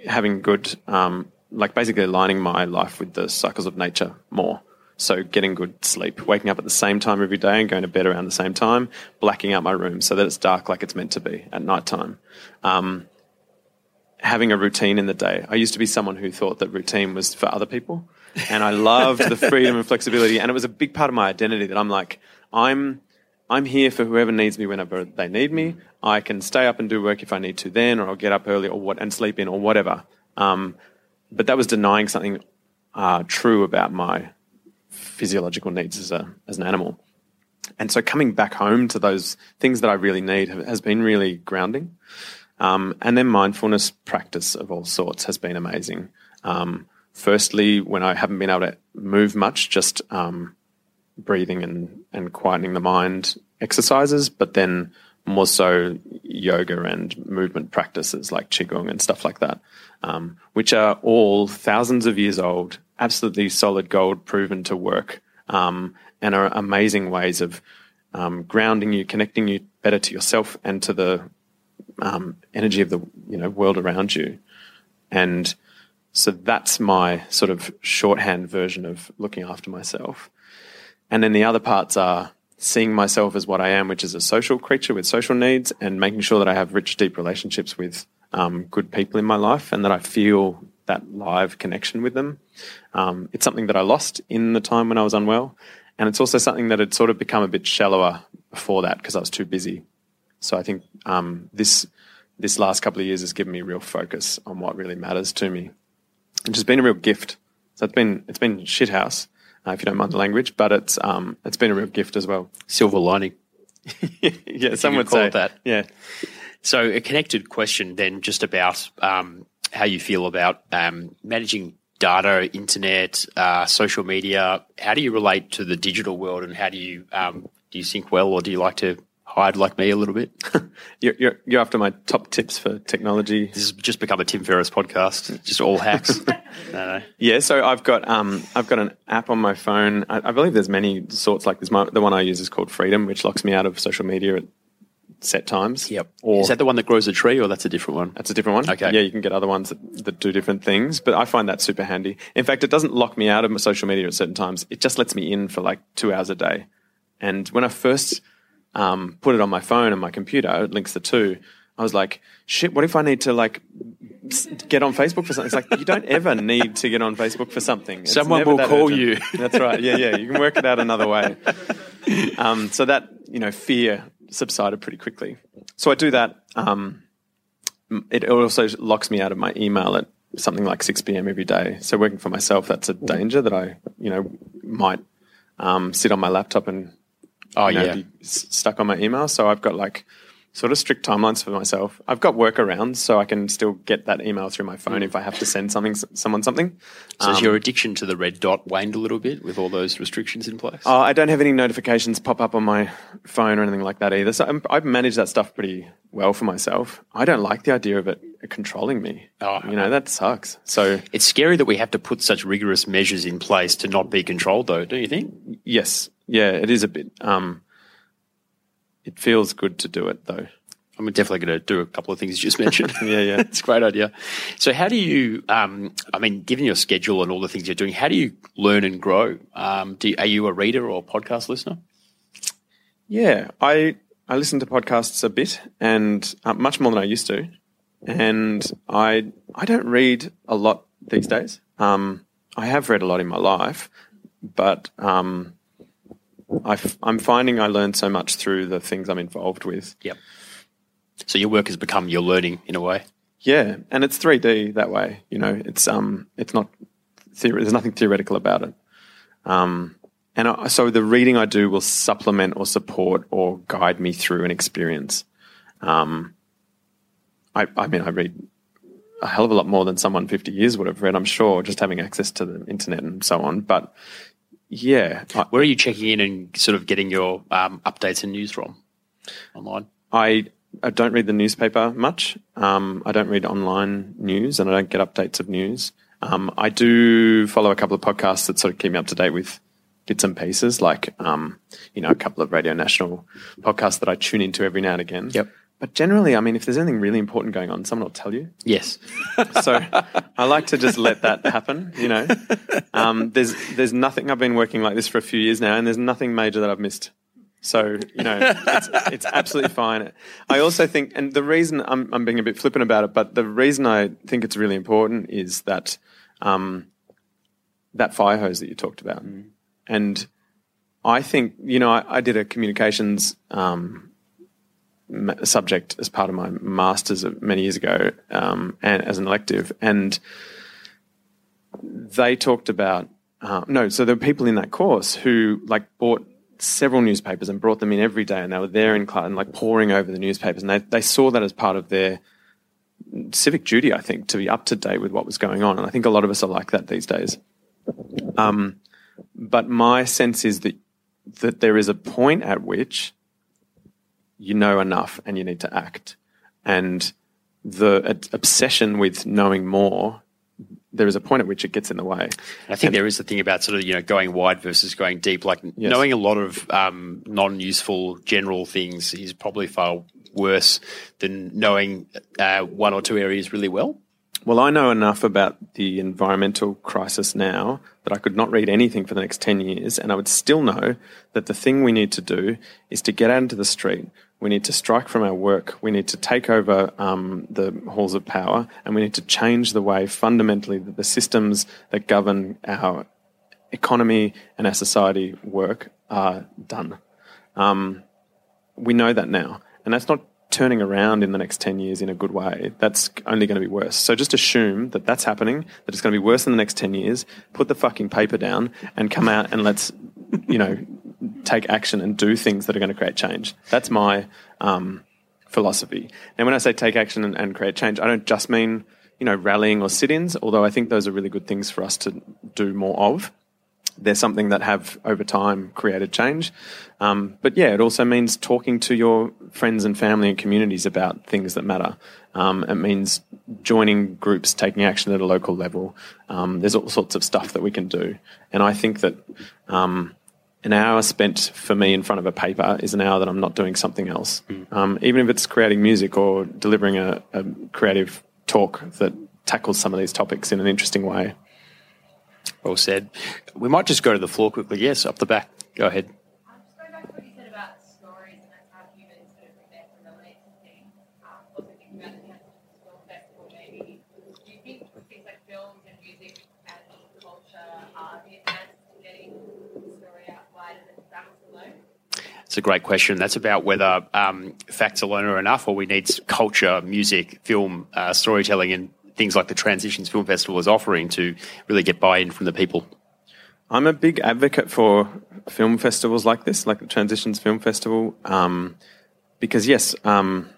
Speaker 2: having good, um, like basically aligning my life with the cycles of nature more. So getting good sleep, waking up at the same time every day and going to bed around the same time, blacking out my room so that it's dark like it's meant to be at night time. Um, having a routine in the day. I used to be someone who thought that routine was for other people and I loved the freedom and flexibility. And it was a big part of my identity that I'm like, I'm, I'm here for whoever needs me whenever they need me. I can stay up and do work if I need to then, or I'll get up early or what and sleep in or whatever. Um, but that was denying something uh, true about my physiological needs as a as an animal. And so coming back home to those things that I really need has been really grounding. Um, and then mindfulness practice of all sorts has been amazing. Um, firstly, when I haven't been able to move much, just um, breathing and, and quietening the mind exercises, but then more so yoga and movement practices like qigong and stuff like that, um, which are all thousands of years old, absolutely solid gold, proven to work, um, and are amazing ways of um, grounding you, connecting you better to yourself and to the um, energy of the you know world around you, and so that's my sort of shorthand version of looking after myself. And then the other parts are seeing myself as what I am, which is a social creature with social needs, and making sure that I have rich, deep relationships with um, good people in my life, and that I feel that live connection with them. Um, it's something that I lost in the time when I was unwell, and it's also something that had sort of become a bit shallower before that because I was too busy. So I think um, this this last couple of years has given me real focus on what really matters to me, which has been a real gift. So it's been it's been shithouse, uh, if you don't mind the language, but it's um, it's been a real gift as well.
Speaker 3: Silver lining.
Speaker 2: yeah, some would
Speaker 3: call
Speaker 2: say
Speaker 3: it that.
Speaker 2: Yeah,
Speaker 3: So, a connected question then, just about um, how you feel about um, managing data, internet, uh, social media. How do you relate to the digital world, and how do you um, do you sync well, or do you like to hide like me a little bit?
Speaker 2: you're, you're you're after my top tips for technology.
Speaker 3: this has just become a Tim Ferriss podcast, just all hacks. no, no.
Speaker 2: Yeah, so I've got um, I've got an app on my phone. I, I believe there's many sorts like this. My, the one I use is called Freedom, which locks me out of social media at set times.
Speaker 3: Yep.
Speaker 2: Or
Speaker 3: Is that the one that grows a tree, or that's a different one?
Speaker 2: that's a different one.
Speaker 3: Okay.
Speaker 2: Yeah, you can get other ones that, that do different things, but I find that super handy. In fact, it doesn't lock me out of my social media at certain times. It just lets me in for like two hours a day. And when I first um, put it on my phone and my computer, it links the two. I was like, shit, what if I need to like get on Facebook for something? It's like, you don't ever need to get on Facebook for something. It's
Speaker 3: Someone will call
Speaker 2: urgent.
Speaker 3: you.
Speaker 2: That's right. Yeah, yeah. You can work it out another way. Um, so that, you know, fear subsided pretty quickly. So I do that. Um, it also locks me out of my email at something like 6 p.m. every day. So working for myself, that's a danger that I, you know, might um, sit on my laptop and
Speaker 3: Oh
Speaker 2: you know,
Speaker 3: yeah.
Speaker 2: s- stuck on my email. So I've got like sort of strict timelines for myself. I've got workarounds so I can still get that email through my phone if I have to send something someone something.
Speaker 3: So has your addiction to the red dot waned a little bit with all those restrictions in place?
Speaker 2: Uh, I don't have any notifications pop up on my phone or anything like that either. So I'm, I've managed that stuff pretty well for myself. I don't like the idea of it controlling me.
Speaker 3: Oh,
Speaker 2: you know, that sucks. So
Speaker 3: It's scary that we have to put such rigorous measures in place to not be controlled, though, don't you think?
Speaker 2: yes, yeah, it is a bit. Um, it feels good to do it though.
Speaker 3: I'm definitely going to do a couple of things you just mentioned.
Speaker 2: Yeah, yeah.
Speaker 3: it's a great idea. So, how do you? Um, I mean, given your schedule and all the things you're doing, how do you learn and grow? Um, do you, are you a reader or a podcast listener?
Speaker 2: Yeah, I I listen to podcasts a bit and uh, much more than I used to, and I I don't read a lot these days. Um, I have read a lot in my life, but um, I f- I'm finding I learn so much through the things I'm involved with.
Speaker 3: Yep. So your work has become your learning in a way.
Speaker 2: Yeah, and it's 3D that way. You know, it's um, it's not theory. There's nothing theoretical about it. Um, and I, so the reading I do will supplement or support or guide me through an experience. Um, I, I mean, I read a hell of a lot more than someone 50 years would have read. I'm sure, just having access to the internet and so on. But yeah,
Speaker 3: Where are you checking in and sort of getting your um, updates and news from online?
Speaker 2: I, I don't read the newspaper much. Um, I don't read online news and I don't get updates of news. Um, I do follow a couple of podcasts that sort of keep me up to date with bits and pieces, like, um, you know, a couple of Radio National podcasts that I tune into every now and again.
Speaker 3: Yep.
Speaker 2: But generally, I mean, if there's anything really important going on, someone will tell you.
Speaker 3: Yes.
Speaker 2: So I like to just let that happen, you know. Um, there's there's nothing. I've been working like this for a few years now, and there's nothing major that I've missed. So you know, it's, it's absolutely fine. I also think, and the reason I'm I'm being a bit flippant about it, but the reason I think it's really important is that um, that fire hose that you talked about, and I think you know I, I did a communications um, subject as part of my masters many years ago, um, and as an elective, and they talked about uh, no. So there were people in that course who like bought several newspapers and brought them in every day, and they were there in class and like poring over the newspapers, and they they saw that as part of their civic duty, I think, to be up to date with what was going on. And I think a lot of us are like that these days. Um, but my sense is that that there is a point at which you know enough and you need to act. And the obsession with knowing more, there is a point at which it gets in the way.
Speaker 3: I think there is the thing about sort of you know going wide versus going deep. Like
Speaker 2: Yes.
Speaker 3: knowing a lot of um, non-useful general things is probably far worse than knowing uh, one or two areas really well.
Speaker 2: Well, I know enough about the environmental crisis now that I could not read anything for the next 10 years, and I would still know that the thing we need to do is to get out into the street. We need to strike from our work. We need to take over um, the halls of power, and we need to change the way fundamentally that the systems that govern our economy and our society work are done. Um, we know that now. And that's not turning around in the next 10 years in a good way. That's only going to be worse. So just assume that that's happening, that it's going to be worse in the next 10 years. Put the fucking paper down and come out and let's, you know, take action and do things that are going to create change. That's my um, philosophy. And when I say take action and, and create change, I don't just mean, you know, rallying or sit ins, although I think those are really good things for us to do more of they're something that have over time created change. Um, but yeah, it also means talking to your friends and family and communities about things that matter. Um, it means joining groups, taking action at a local level. Um, there's all sorts of stuff that we can do. And I think that um, an hour spent for me in front of a paper is an hour that I'm not doing something else. Um, even if it's creating music or delivering a, a creative talk that tackles some of these topics in an interesting way.
Speaker 3: Well said. We might just go to the floor quickly. Yes, up the back. Go ahead.
Speaker 6: Um, just going back to what you said about stories and that's how humans sort of connect and relate to things. Um, also thinking about the film festival maybe. Do you think things like films and music and culture are the advances to getting the story out wider than facts alone?
Speaker 3: It's a great question. That's about whether um, facts alone are enough, or we need culture, music, film, uh, storytelling, and things like the Transitions Film Festival is offering to really get buy-in from the people.
Speaker 2: I'm a big advocate for film festivals like this, like the Transitions Film Festival, um, because yes, um,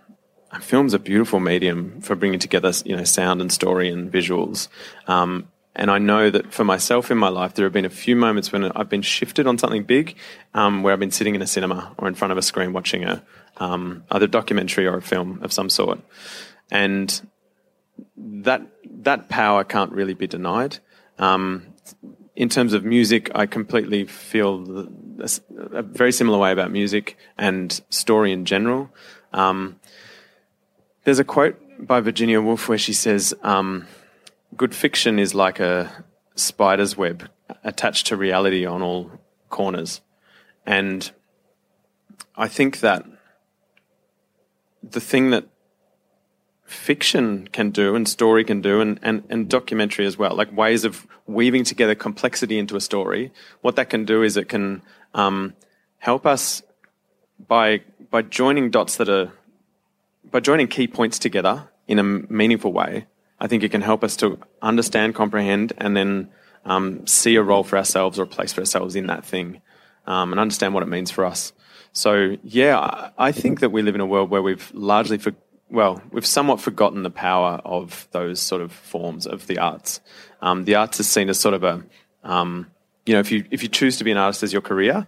Speaker 2: film's a beautiful medium for bringing together, you know, sound and story and visuals. Um, and I know that for myself in my life, there have been a few moments when I've been shifted on something big, um, where I've been sitting in a cinema or in front of a screen watching a um, either documentary or a film of some sort, and that that power can't really be denied. Um, in terms of music, I completely feel a, very similar way about music and story in general. Um, there's a quote by Virginia Woolf where she says, um, "Good fiction is like a spider's web attached to reality on all corners," and I think that the thing that fiction can do and story can do and, and, and documentary as well, like ways of weaving together complexity into a story, what that can do is it can um, help us by by joining dots that are by joining key points together in a meaningful way. I think it can help us to understand, comprehend, and then um, see a role for ourselves or a place for ourselves in that thing, um, and understand what it means for us. So, yeah, I, think that we live in a world where we've largely, for, well, we've somewhat forgotten the power of those sort of forms of the arts. Um, the arts is seen as sort of a, um, you know, if you if you choose to be an artist as your career,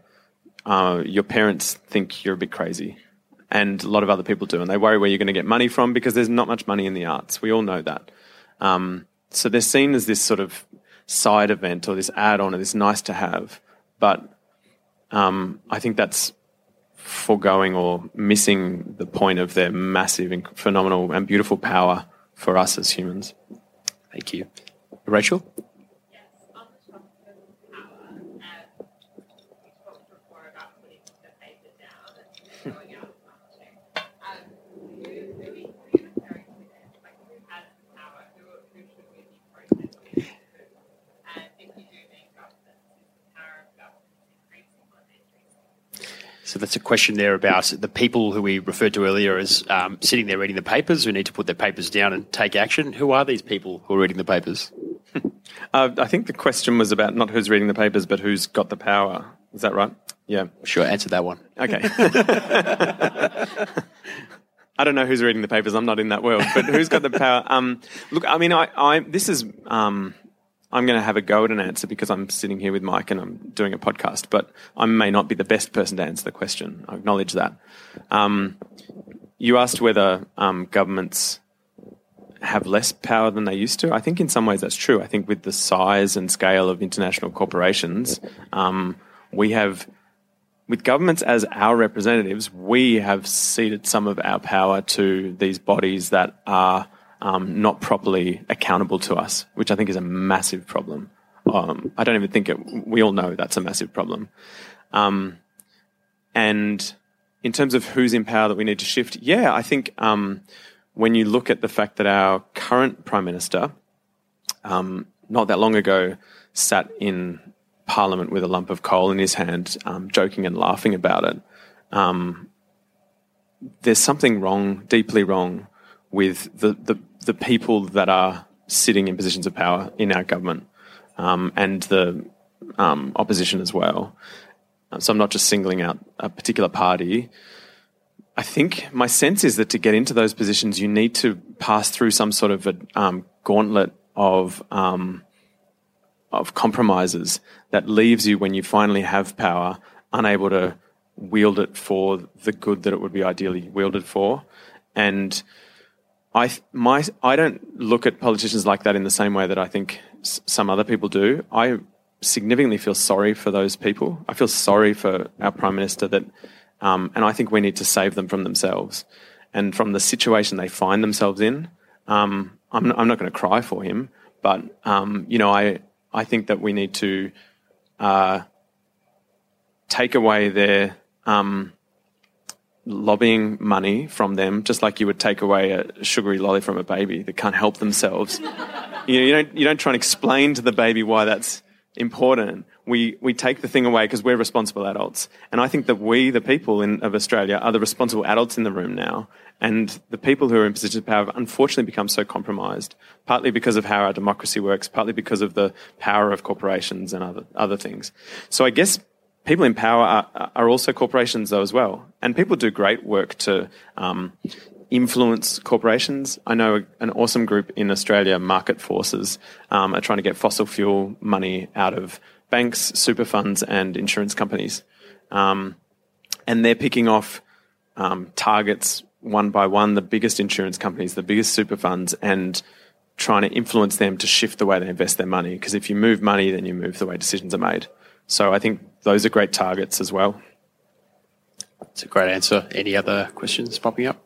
Speaker 2: uh, your parents think you're a bit crazy, and a lot of other people do, and they worry where you're going to get money from because there's not much money in the arts. We all know that. Um, so they're seen as this sort of side event or this add-on or this nice to have, but um, I think that's foregoing or missing the point of their massive, and phenomenal, and beautiful power for us as humans.
Speaker 3: Thank you. Rachel?
Speaker 6: Yes, on the topic of power, um, we talked before about putting the paper down and going out and marching. Um, who, who, are you- who are you referring to there? Like, who has the power? Who, who should we be protesting to? And if you do think government, is the power of government increasing or decreasing?
Speaker 3: So that's a question there about the people who we referred to earlier as um, sitting there reading the papers who need to put their papers down and take action. Who are these people who are reading the papers?
Speaker 2: Uh, I think the question was about not who's reading the papers, but who's got the power. Is that right? Yeah.
Speaker 3: Sure, answer that one.
Speaker 2: Okay. I don't know who's reading the papers. I'm not in that world, but who's got the power? Um, look, I mean, I, I this is um, I'm going to have a go at an answer because I'm sitting here with Mike and I'm doing a podcast, but I may not be the best person to answer the question. I acknowledge that. Um, you asked whether um, governments have less power than they used to. I think in some ways that's true. I think with the size and scale of international corporations, um, we have, with governments as our representatives, we have ceded some of our power to these bodies that are um, not properly accountable to us, which I think is a massive problem. Um, I don't even think it, we all know that's a massive problem. Um, and in terms of who's in power that we need to shift, yeah, I think um, when you look at the fact that our current prime minister, um, not that long ago, sat in parliament with a lump of coal in his hand, um, joking and laughing about it, there's something wrong, deeply wrong, with the, the, the people that are sitting in positions of power in our government um, and the um, opposition as well. So I'm not just singling out a particular party. I think my sense is that to get into those positions, you need to pass through some sort of a um, gauntlet of um, of compromises that leaves you, when you finally have power, unable to wield it for the good that it would be ideally wielded for. And I my I don't look at politicians like that in the same way that I think some other people do. I significantly feel sorry for those people. I feel sorry for our prime minister that um, and I think we need to save them from themselves and from the situation they find themselves in. Um, I'm, I'm, not going to cry for him, but um, you know, I I think that we need to uh, take away their um, lobbying money from them, just like you would take away a sugary lolly from a baby that can't help themselves. you, know, you don't you don't try and explain to the baby why that's important we, we take the thing away because we're responsible adults. And I think that we, the people in, of Australia, are the responsible adults in the room now. And the people who are in positions of power have unfortunately become so compromised, partly because of how our democracy works, partly because of the power of corporations and other, other things. So I guess people in power are, are also corporations though as well. And people do great work to, um, influence corporations. I know an awesome group in Australia, Market Forces, um, are trying to get fossil fuel money out of banks, super funds, and insurance companies. Um, and they're picking off um, targets one by one, the biggest insurance companies, the biggest super funds, and trying to influence them to shift the way they invest their money. Because if you move money, then you move the way decisions are made. So I think those are great targets as well.
Speaker 3: It's a great answer. Any other questions popping up?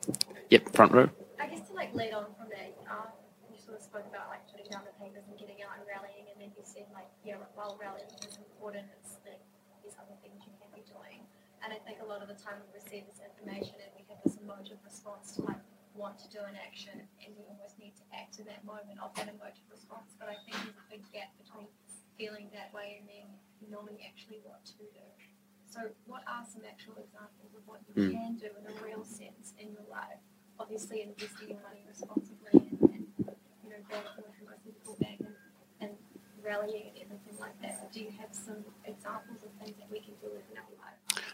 Speaker 3: Yep, front row.
Speaker 7: I guess to like lead on from that, um, you sort of spoke about like putting down the papers and getting out and rallying, and then you said like, yeah, while rallying is important, it's like there's other things you can be doing. And I think a lot of the time we receive this information and we have this emotive response to like want to do an action, and we almost need to act in that moment of that emotive response. But I think there's a big gap between feeling that way and then knowing actually what to do. So, what are some actual examples of what you mm. can do in a real sense in your life? obviously investing your money responsibly and, and you know going for the most difficult bag and, and rallying and everything like that. Do you have some examples of things that we can do our life?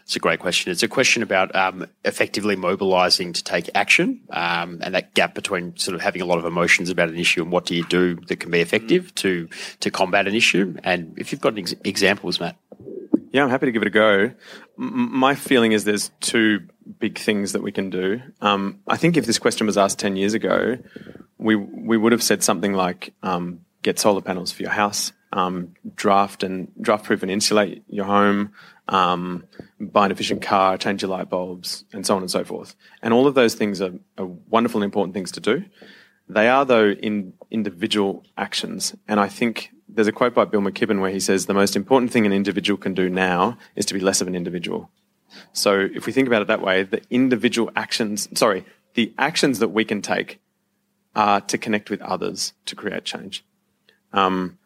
Speaker 3: It's a great question. It's a question about um, effectively mobilising to take action, um, and that gap between sort of having a lot of emotions about an issue and what do you do that can be effective to to combat an issue. And if you've got ex- examples, Matt.
Speaker 2: Yeah, I'm happy to give it a go. M- my feeling is there's two big things that we can do. Um, I think if this question was asked 10 years ago, we, we would have said something like um, get solar panels for your house, um, draft and draft proof and insulate your home, um, buy an efficient car, change your light bulbs, and so on and so forth. And all of those things are, are wonderful and important things to do. They are, though, in individual actions. And I think there's a quote by Bill McKibben where he says, The most important thing an individual can do now is to be less of an individual. So if we think about it that way, the individual actions, sorry, the actions that we can take are to connect with others to create change. Um,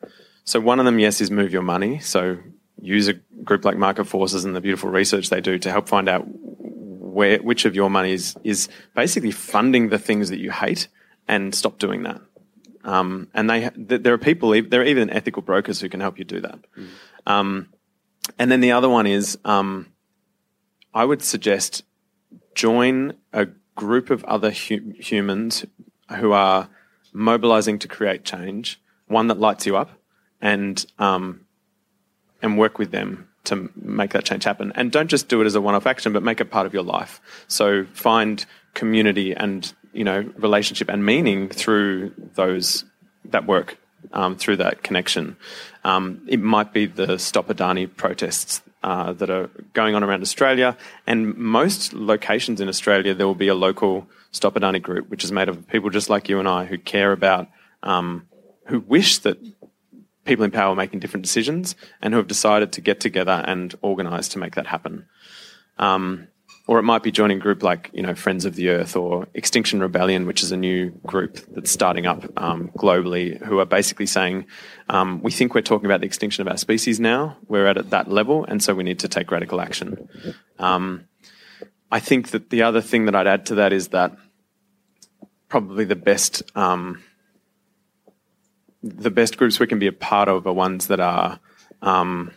Speaker 2: so one of them, yes, is move your money. So use a group like Market Forces and the beautiful research they do to help find out where which of your money is, is basically funding the things that you hate and stop doing that. Um, and they, there are people, there are even ethical brokers who can help you do that. Mm. Um, and then the other one is, um, I would suggest join a group of other hu- humans who are mobilizing to create change, one that lights you up, and um, and work with them to make that change happen. And don't just do it as a one-off action, but make it part of your life. So find community and you know relationship and meaning through those that work um, through that connection. Um, it might be the Stop Adani protests uh, that are going on around Australia, and most locations in Australia there will be a local Stop Adani group, which is made of people just like you and I who care about, um, who wish that people in power making different decisions, and who have decided to get together and organise to make that happen. Um, or it might be joining a group like you know Friends of the Earth or Extinction Rebellion, which is a new group that's starting up um, globally, who are basically saying um, we think we're talking about the extinction of our species now. We're at that level, and so we need to take radical action. Um, I think that the other thing that I'd add to that is that probably the best um, the best groups we can be a part of are ones that are um,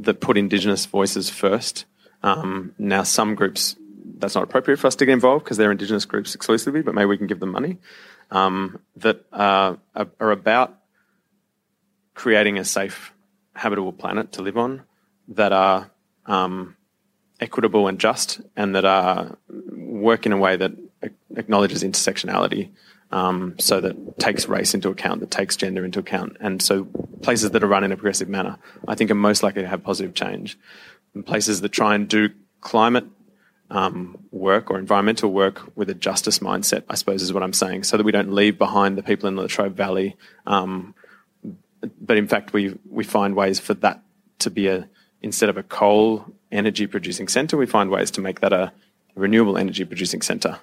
Speaker 2: that put Indigenous voices first. Um, now, some groups that's not appropriate for us to get involved because they're Indigenous groups exclusively, but maybe we can give them money um, that uh, are about creating a safe, habitable planet to live on that are um, equitable and just, and that are work in a way that acknowledges intersectionality um, so that takes race into account, that takes gender into account. And so places that are run in a progressive manner, I think, are most likely to have positive change. And places that try and do climate um, work or environmental work with a justice mindset, I suppose, is what I'm saying, so that we don't leave behind the people in the Latrobe Valley. Um, but in fact, we we find ways for that to be a instead of a coal energy producing centre, we find ways to make that a renewable energy producing centre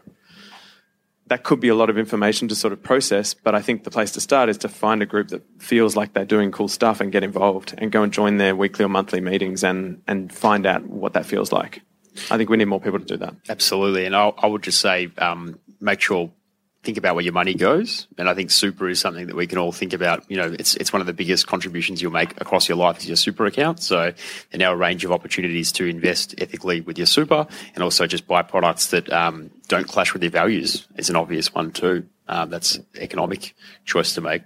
Speaker 2: that could be a lot of information to sort of process, but I think the place to start is to find a group that feels like they're doing cool stuff and get involved and go and join their weekly or monthly meetings and, and find out what that feels like. I think we need more people to do that.
Speaker 3: Absolutely. And I, I would just say um, make sure think about where your money goes. And I think super is something that we can all think about. You know, it's it's one of the biggest contributions you'll make across your life is your super account. So there now a range of opportunities to invest ethically with your super and also just buy products that um, don't clash with your values is an obvious one too. Um, that's economic choice to make.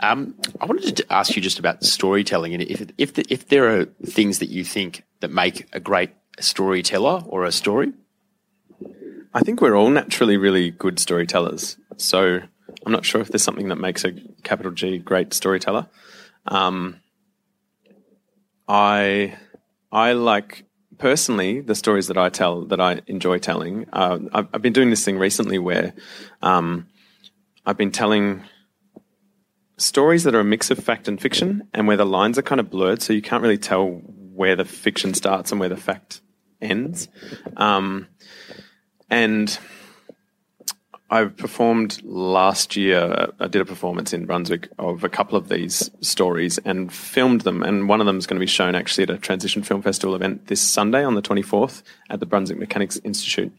Speaker 3: Um, I wanted to ask you just about storytelling and if if the, if there are things that you think that make a great storyteller or a story.
Speaker 2: I think we're all naturally really good storytellers. So I'm not sure if there's something that makes a capital G great storyteller. Um, I I like personally the stories that I tell that I enjoy telling. Uh, I've, I've, been doing this thing recently where um, I've been telling stories that are a mix of fact and fiction, and where the lines are kind of blurred, so you can't really tell where the fiction starts and where the fact ends. Um, and I performed last year. I did a performance in Brunswick of a couple of these stories and filmed them. And one of them is going to be shown actually at a Transition Film Festival event this Sunday on the 24th at the Brunswick Mechanics Institute.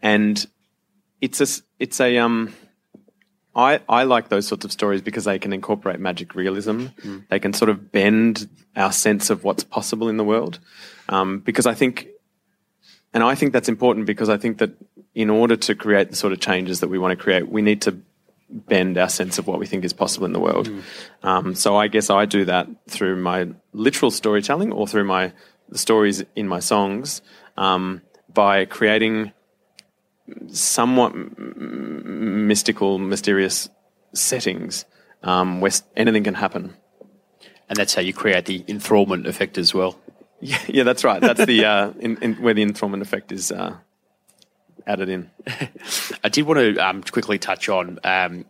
Speaker 2: And it's a, it's a, um, I, I like those sorts of stories because they can incorporate magic realism. Mm. They can sort of bend our sense of what's possible in the world. Um, because I think and I think that's important because I think that in order to create the sort of changes that we want to create, we need to bend our sense of what we think is possible in the world. Mm. Um, so I guess I do that through my literal storytelling or through my the stories in my songs um, by creating somewhat m- mystical, mysterious settings um, where anything can happen.
Speaker 3: And that's how you create the enthrallment effect as well.
Speaker 2: Yeah, yeah, that's right. That's the uh, in, in, where the enthrallment effect is uh, added in.
Speaker 3: I did want to um, quickly touch on. Um,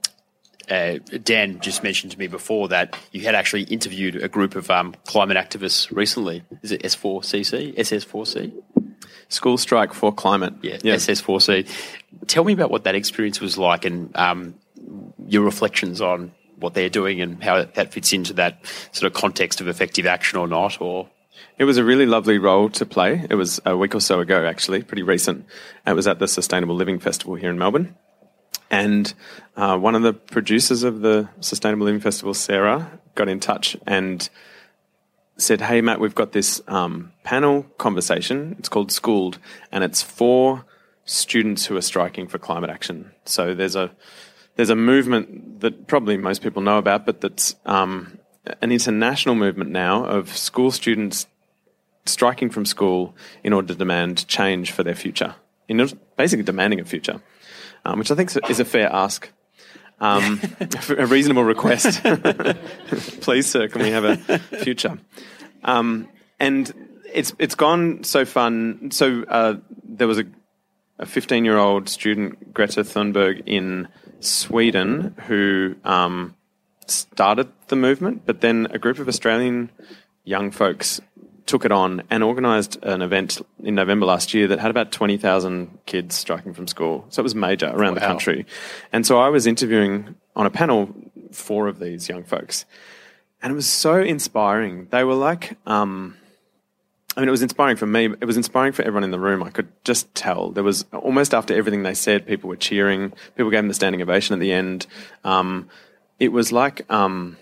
Speaker 3: uh, Dan just mentioned to me before that you had actually interviewed a group of um, climate activists recently. Is it S4CC? SS4C?
Speaker 2: School Strike for Climate.
Speaker 3: Yeah, yeah. SS4C. Tell me about what that experience was like and um, your reflections on what they're doing and how that fits into that sort of context of effective action or not, or
Speaker 2: it was a really lovely role to play. It was a week or so ago, actually, pretty recent. It was at the Sustainable Living Festival here in Melbourne. And uh, one of the producers of the Sustainable Living Festival, Sarah, got in touch and said, Hey, Matt, we've got this um, panel conversation. It's called Schooled, and it's for students who are striking for climate action. So there's a there's a movement that probably most people know about, but that's um, an international movement now of school students striking from school in order to demand change for their future, in basically demanding a future, um, which I think is a fair ask. Um, a reasonable request. Please, sir, can we have a future? Um, and it's it's gone so fun. So uh, there was a a 15 year old student, Greta Thunberg, in Sweden, who um, started the movement, but then a group of Australian young folks took it on and organised an event in November last year that had about 20,000 kids striking from school. So it was major around the country. And so I was interviewing on a panel four of these young folks. And it was so inspiring. They were like, um, I mean, it was inspiring for me. It was inspiring for everyone in the room. I could just tell. There was almost after everything they said, people were cheering. People gave them the standing ovation at the end. Um, it was like um,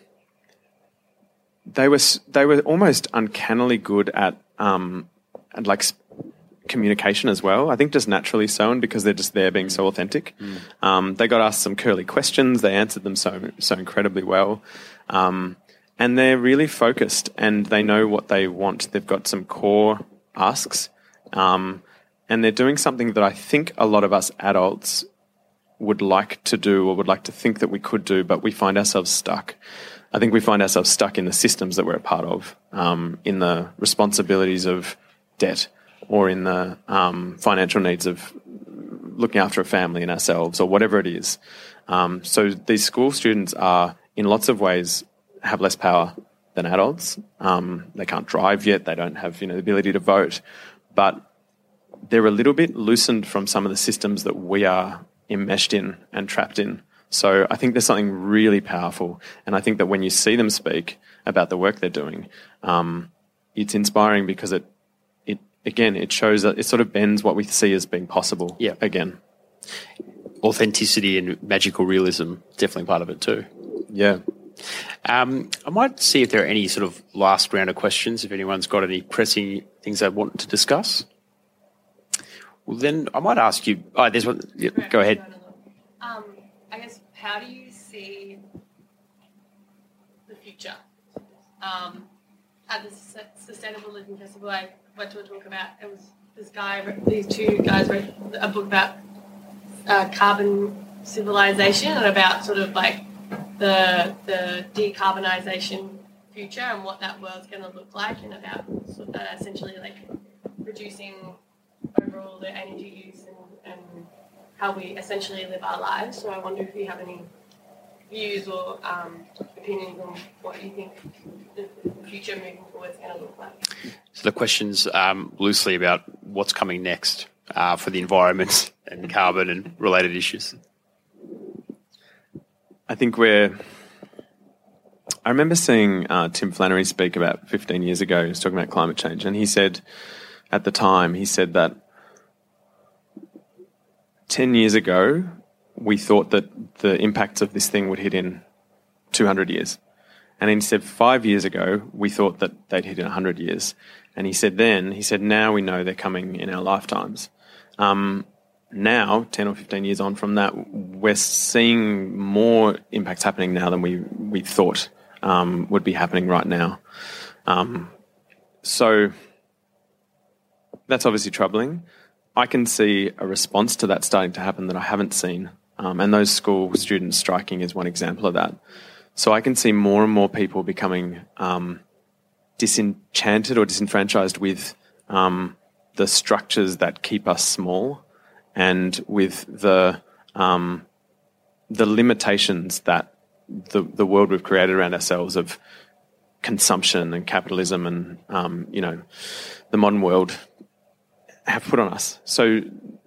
Speaker 2: they were they were almost uncannily good at um, at like communication as well. I think just naturally so, and because they're just there being so authentic. Um, they got asked some curly questions. They answered them so so incredibly well. Um, and they're really focused and they know what they want. They've got some core asks, um, and they're doing something that I think a lot of us adults would like to do or would like to think that we could do, but we find ourselves stuck. I think we find ourselves stuck in the systems that we're a part of, um, in the responsibilities of debt, or in the um, financial needs of looking after a family and ourselves, or whatever it is. Um, so these school students are, in lots of ways, have less power than adults. Um, they can't drive yet. They don't have you know the ability to vote, but they're a little bit loosened from some of the systems that we are enmeshed in and trapped in. So I think there's something really powerful, and I think that when you see them speak about the work they're doing, um, it's inspiring because it it again it shows that it sort of bends what we see as being possible.
Speaker 3: Yeah.
Speaker 2: Again.
Speaker 3: Authenticity and magical realism definitely part of it too.
Speaker 2: Yeah.
Speaker 3: Um, I might see if there are any sort of last round of questions. If anyone's got any pressing things they want to discuss, well, then I might ask you. Oh, there's one. Yeah, go ahead.
Speaker 6: Um, I guess, how do you see the future? Um, at the Sustainable Living Festival, I went to a talk about it was this guy, these two guys wrote a book about uh, carbon civilization and about sort of like the the decarbonization future and what that world's going to look like and about sort of, uh, essentially like reducing overall the energy use and, and how we essentially live our lives. So I wonder if you have any views or um, opinions on what you think the future moving forward is going to look like.
Speaker 3: So the questions um, loosely about what's coming next uh, for the environment and carbon and related issues.
Speaker 2: I think we're. I remember seeing uh, Tim Flannery speak about 15 years ago. He was talking about climate change, and he said, at the time, he said that 10 years ago, we thought that the impacts of this thing would hit in 200 years. And he said five years ago, we thought that they'd hit in 100 years. And he said then, he said now we know they're coming in our lifetimes. Um, now, 10 or 15 years on from that, we're seeing more impacts happening now than we, we thought um, would be happening right now. Um, so that's obviously troubling. I can see a response to that starting to happen that I haven't seen. Um, and those school students striking is one example of that. So I can see more and more people becoming um, disenchanted or disenfranchised with um, the structures that keep us small and with the um, the limitations that the the world we've created around ourselves of consumption and capitalism and um, you know the modern world have put on us. So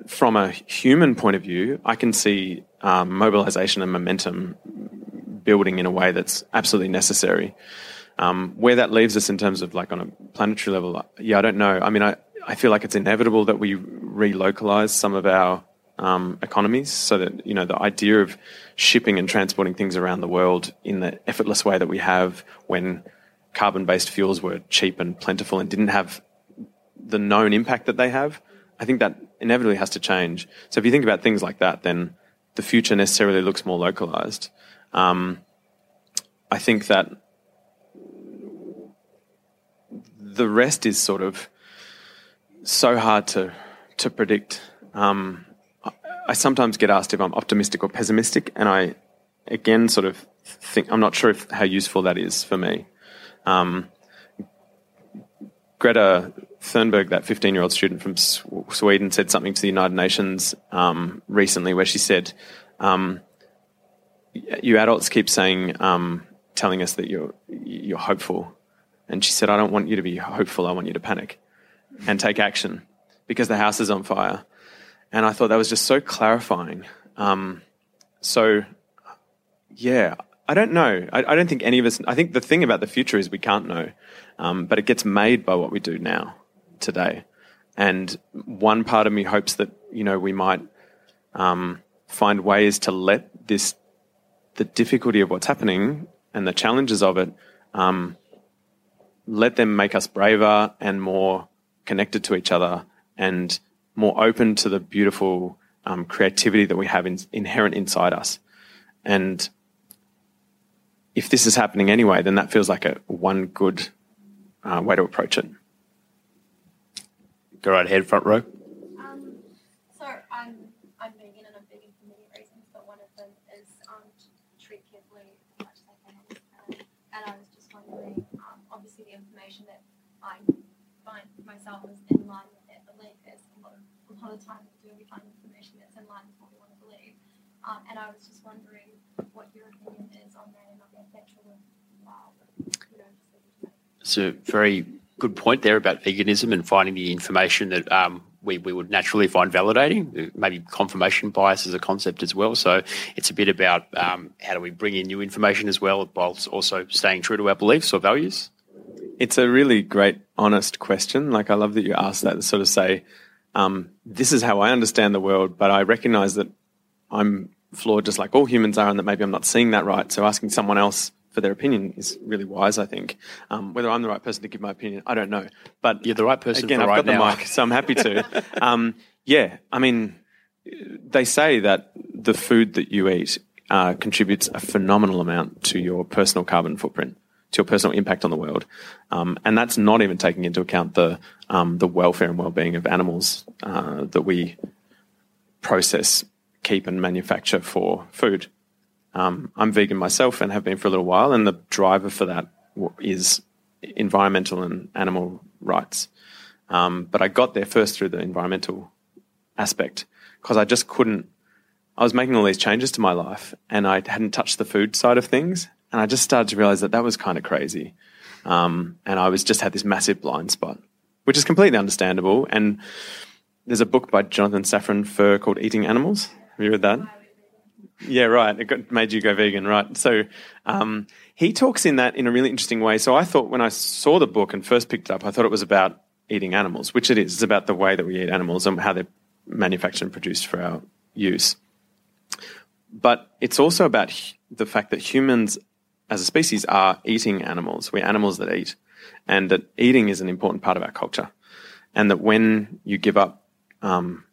Speaker 2: from a human point of view, I can see um, mobilization and momentum building in a way that's absolutely necessary. Um, where that leaves us in terms of like on a planetary level, yeah, I don't know. I mean, I, I feel like it's inevitable that we relocalize some of our um, economies so that, you know, the idea of shipping and transporting things around the world in the effortless way that we have when carbon based fuels were cheap and plentiful and didn't have the known impact that they have, I think that inevitably has to change. So if you think about things like that, then the future necessarily looks more localized. Um, I think that the rest is sort of so hard to to predict. Um, I, sometimes get asked if I'm optimistic or pessimistic, and I again sort of think I'm not sure if, how useful that is for me. Um, Greta Thunberg, that 15 year old student from Sweden, said something to the United Nations um, recently where she said, um, You adults keep saying, um, telling us that you're, you're hopeful. And she said, I don't want you to be hopeful, I want you to panic and take action because the house is on fire. And I thought that was just so clarifying. Um, so, yeah, I don't know. I, I, don't think any of us. I think the thing about the future is we can't know, um, but it gets made by what we do now today. And one part of me hopes that you know we might um, find ways to let this the difficulty of what's happening and the challenges of it um, let them make us braver and more connected to each other and more open to the beautiful um, creativity that we have in, inherent inside us. And if this is happening anyway, then that feels like a one good uh, way to approach it.
Speaker 3: Go right ahead, front row.
Speaker 7: Um, so I'm I'm vegan and I'm vegan for many reasons, but one of them is um, to treat carefully as much as I can this planet. And I was just wondering, um, obviously the information that I find myself is in line with that belief. Is a lot of a lot of times do we find information that's in line with what we want to believe. Um, and I was just wondering what your opinion is on that and on that natural, wow, you know,
Speaker 3: it's a very good point there about veganism and finding the information that um, we, we would naturally find validating. Maybe confirmation bias is a concept as well. So it's a bit about um, how do we bring in new information as well, whilst also staying true to our beliefs or values.
Speaker 2: It's a really great, honest question. Like I love that you asked that to sort of say, um, this is how I understand the world, but I recognize that I'm flawed just like all humans are, and that maybe I'm not seeing that right. So asking someone else for their opinion is really wise, I think. Um, whether I'm the right person to give my opinion, I don't know. But
Speaker 3: you're the right person.
Speaker 2: Again,
Speaker 3: I've
Speaker 2: right
Speaker 3: got
Speaker 2: now.
Speaker 3: the
Speaker 2: mic, so I'm happy to. um, yeah, I mean, they say that the food that you eat uh, contributes a phenomenal amount to your personal carbon footprint, to your personal impact on the world, um, and that's not even taking into account the um, the welfare and well-being of animals uh, that we process, keep, and manufacture for food. Um, I'm vegan myself and have been for a little while, and the driver for that is environmental and animal rights. Um, but I got there first through the environmental aspect because I just couldn't. I was making all these changes to my life, and I hadn't touched the food side of things, and I just started to realize that that was kind of crazy. Um, and I was just had this massive blind spot, which is completely understandable. And there's a book by Jonathan Safran Foer called Eating Animals. Have you read that? Yeah, right. It got, made you go vegan, right? So um, he talks in that in a really interesting way. So I thought when I saw the book and first picked it up, I thought it was about eating animals, which it is. It's about the way that we eat animals and how they're manufactured and produced for our use. But it's also about the fact that humans as a species are eating animals. We're animals that eat, and that eating is an important part of our culture. And that when you give up um,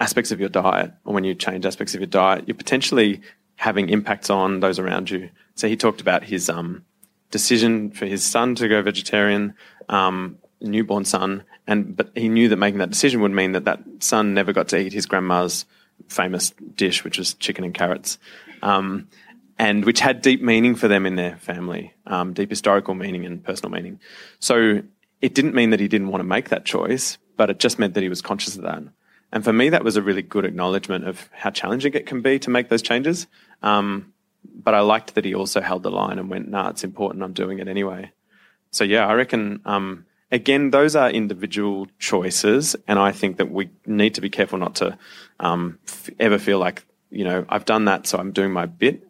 Speaker 2: aspects of your diet, or when you change aspects of your diet, you're potentially having impacts on those around you. So he talked about his um, decision for his son to go vegetarian, um, newborn son, and but he knew that making that decision would mean that that son never got to eat his grandma's famous dish, which was chicken and carrots, um, and which had deep meaning for them in their family, um, deep historical meaning and personal meaning. So it didn't mean that he didn't want to make that choice, but it just meant that he was conscious of that. And for me, that was a really good acknowledgement of how challenging it can be to make those changes. Um, but I liked that he also held the line and went, nah, it's important. I'm doing it anyway. So yeah, I reckon, um, again, those are individual choices. And I think that we need to be careful not to um, f- ever feel like, you know, I've done that, so I'm doing my bit.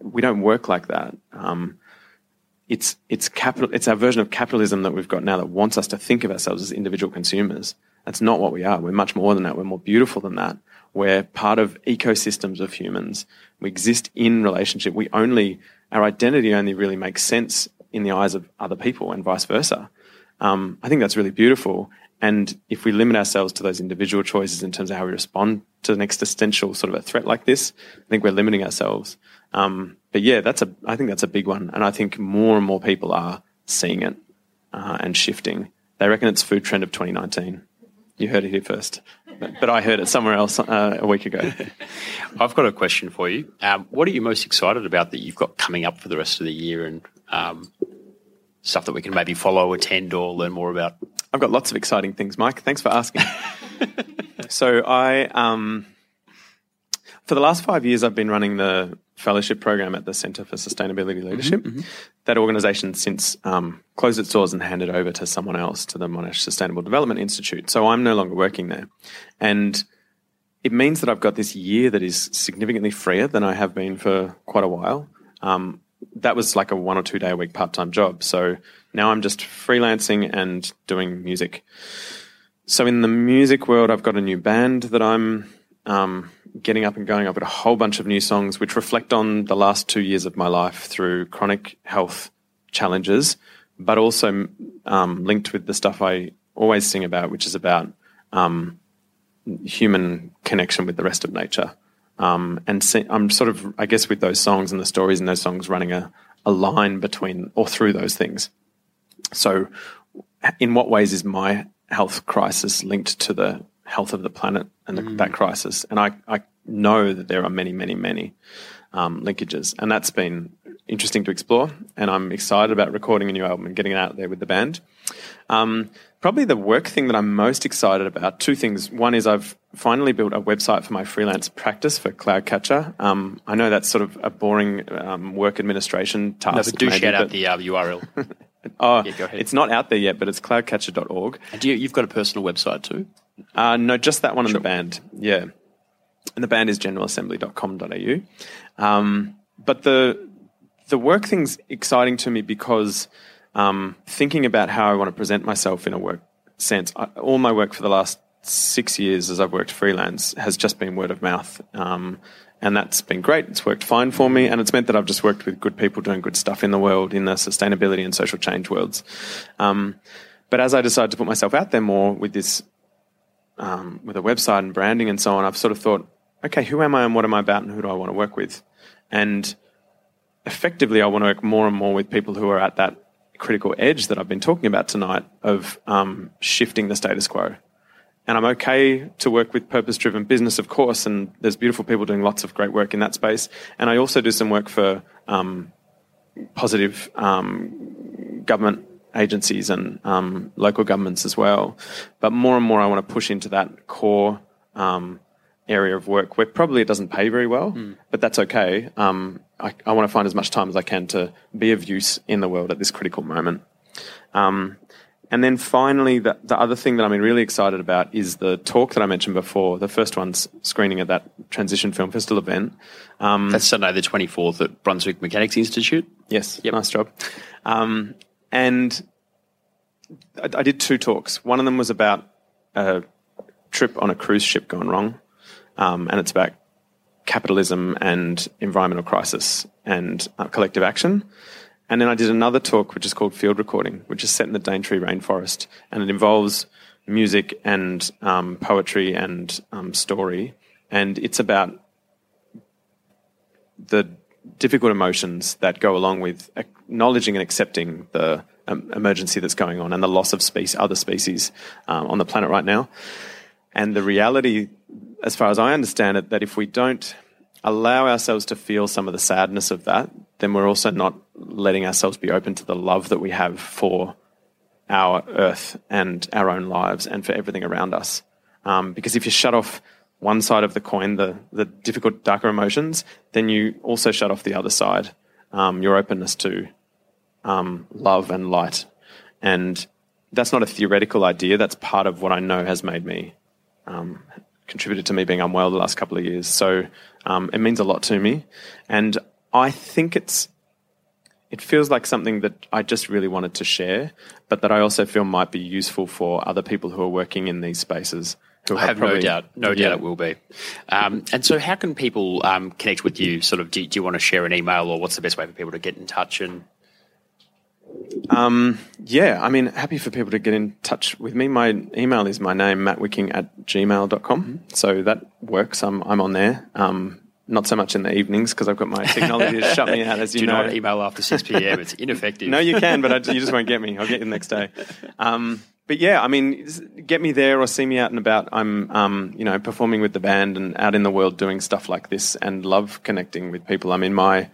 Speaker 2: We don't work like that. Um, it's it's capital. It's our version of capitalism that we've got now that wants us to think of ourselves as individual consumers. That's not what we are. We're much more than that. We're more beautiful than that. We're part of ecosystems of humans. We exist in relationship. We only, our identity only really makes sense in the eyes of other people and vice versa. Um, I think that's really beautiful. And if we limit ourselves to those individual choices in terms of how we respond to an existential sort of a threat like this, I think we're limiting ourselves. Um, but yeah, that's a, I think that's a big one. And I think more and more people are seeing it uh, and shifting They reckon it's food trend of 2019. You heard it here first, but, but I heard it somewhere else uh, a week ago.
Speaker 3: I've got a question for you. Um, what are you most excited about that you've got coming up for the rest of the year and um, stuff that we can maybe follow, attend, or learn more about?
Speaker 2: I've got lots of exciting things, Mike. Thanks for asking. so I, um, for the last five years, I've been running the fellowship program at the Centre for Sustainability Leadership. That organisation since um, closed its doors and handed over to someone else, to the Monash Sustainable Development Institute. So I'm no longer working there, and it means that I've got this year that is significantly freer than I have been for quite a while. Um, that was like a one or two day a week part time job. So now I'm just freelancing and doing music. So in the music world, I've got a new band that I'm um, getting up and going. I've got a whole bunch of new songs which reflect on the last two years of my life through chronic health challenges, but also um, linked with the stuff I always sing about, which is about um, human connection with the rest of nature. Um, and I'm sort of, I guess, with those songs and the stories in those songs, running a, a line between or through those things. So, in what ways is my health crisis linked to the health of the planet and the, that crisis? And I, I know that there are many, many, many um, linkages, and that's been interesting to explore. And I'm excited about recording a new album and getting it out there with the band. Um, probably the work thing that I'm most excited about, two things. One is I've finally built a website for my freelance practice for Cloud Catcher. Um, I know that's sort of a boring um, work administration task.
Speaker 3: No, but do
Speaker 2: maybe,
Speaker 3: shout out the uh, URL.
Speaker 2: Oh,
Speaker 3: Yeah, go ahead.
Speaker 2: it's not out there yet, but it's cloudcatcher.org.
Speaker 3: and do you, you've got a personal website too?
Speaker 2: Uh, no, just that one in the band. Yeah. And the band is generalassembly.com.au. Um, but the the work thing's exciting to me because um, thinking about how I want to present myself in a work sense, I, all my work for the last six years as I've worked freelance has just been word of mouth. Um, and that's been great. It's worked fine for me. And it's meant that I've just worked with good people doing good stuff in the world, in the sustainability and social change worlds. Um, but as I decided to put myself out there more with this um, with a website and branding and so on, I've sort of thought, okay, who am I and what am I about and who do I want to work with? And effectively, I want to work more and more with people who are at that critical edge that I've been talking about tonight of um, shifting the status quo. And I'm okay to work with purpose driven business, of course, and there's beautiful people doing lots of great work in that space. And I also do some work for um, positive um, government agencies and um, local governments as well. But more and more, I want to push into that core um, area of work where probably it doesn't pay very well, but that's okay. Um, I, I want to find as much time as I can to be of use in the world at this critical moment. Um, and then finally, the, the other thing that I'm really excited about is the talk that I mentioned before. The first one's screening at that Transition Film Festival event. Um,
Speaker 3: That's Sunday the 24th at Brunswick Mechanics Institute.
Speaker 2: Yes, nice job. Um, and I, I did two talks. One of them was about a trip on a cruise ship gone wrong, um, and it's about capitalism and environmental crisis and uh, collective action. And then I did another talk, which is called Field Recording, which is set in the Daintree rainforest, and it involves music and um, poetry and um, story, and it's about the difficult emotions that go along with acknowledging and accepting the um, emergency that's going on and the loss of species, other species um, on the planet right now. And the reality, as far as I understand it, that if we don't allow ourselves to feel some of the sadness of that, then we're also not letting ourselves be open to the love that we have for our earth and our own lives and for everything around us. Um, because if you shut off one side of the coin, the, the difficult, darker emotions, then you also shut off the other side, um, your openness to um, love and light. And that's not a theoretical idea. That's part of what I know has made me, um, contributed to me being unwell the last couple of years. So um, it means a lot to me. And I think it's, it feels like something that I just really wanted to share, but that I also feel might be useful for other people who are working in these spaces. Who
Speaker 3: I have
Speaker 2: probably-
Speaker 3: no doubt, no
Speaker 2: Yeah.
Speaker 3: doubt it will be. Um, and so, how can people um, connect with you? Sort of, do, do you want to share an email, or what's the best way for people to get in touch? And
Speaker 2: Um, yeah, I mean, happy for people to get in touch with me. My email is my name, mattwicking at gmail.com.
Speaker 3: Mm-hmm.
Speaker 2: So that works. I'm, I'm on there. Um, not so much in the evenings because I've got my technology to shut me out, as you
Speaker 3: do
Speaker 2: know.
Speaker 3: not email after six pm; it's ineffective.
Speaker 2: No, you can, but I, you just won't get me. I'll get you the next day. Um, but yeah, I mean, get me there or see me out and about. I'm, um, you know, performing with the band and out in the world doing stuff like this, and love connecting with people. I mean, my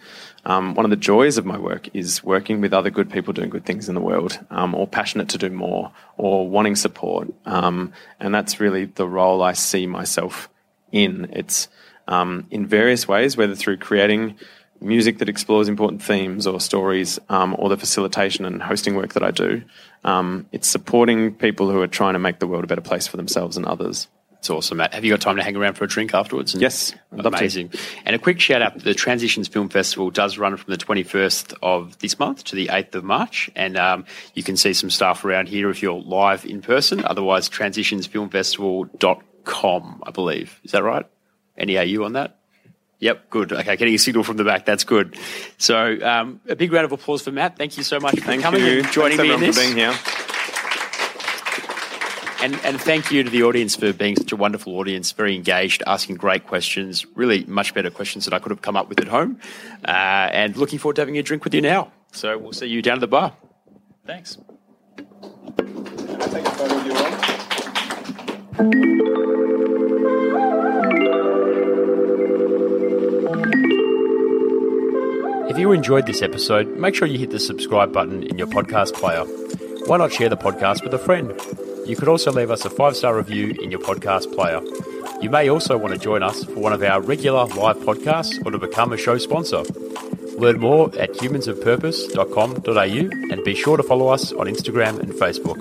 Speaker 2: um, one of the joys of my work is working with other good people doing good things in the world, um, or passionate to do more, or wanting support, um, and that's really the role I see myself in. It's um, in various ways, whether through creating music that explores important themes or stories, um, or the facilitation and hosting work that I do. Um, it's supporting people who are trying to make the world a better place for themselves and others.
Speaker 3: It's awesome, Matt. Have you got time to hang around for a drink afterwards? And-
Speaker 2: Yes, I'd love to.
Speaker 3: amazing. And a quick shout out: the Transitions Film Festival does run from the 21st of this month to the 8th of March, and um, you can see some stuff around here if you're live in person. Otherwise, transitionsfilmfestival.com, I believe. Is that right? Any AU on that? Yep, good. Okay, getting a signal from the back. That's good. So, um, a big round of applause for Matt. Thank you so much for
Speaker 2: Thank
Speaker 3: coming
Speaker 2: you.
Speaker 3: and joining
Speaker 2: Thanks
Speaker 3: me in this.
Speaker 2: for being here.
Speaker 3: And, and thank you to the audience for being such a wonderful audience, very engaged, asking great questions, really much better questions than I could have come up with at home. Uh, and looking forward to having a drink with you now. So we'll see you down at the bar. Thanks. If you enjoyed this episode, make sure you hit the subscribe button in your podcast player. Why not share the podcast with a friend? You could also leave us a five star review in your podcast player. You may also want to join us for one of our regular live podcasts or to become a show sponsor. Learn more at humansofpurpose.com.au and be sure to follow us on Instagram and Facebook.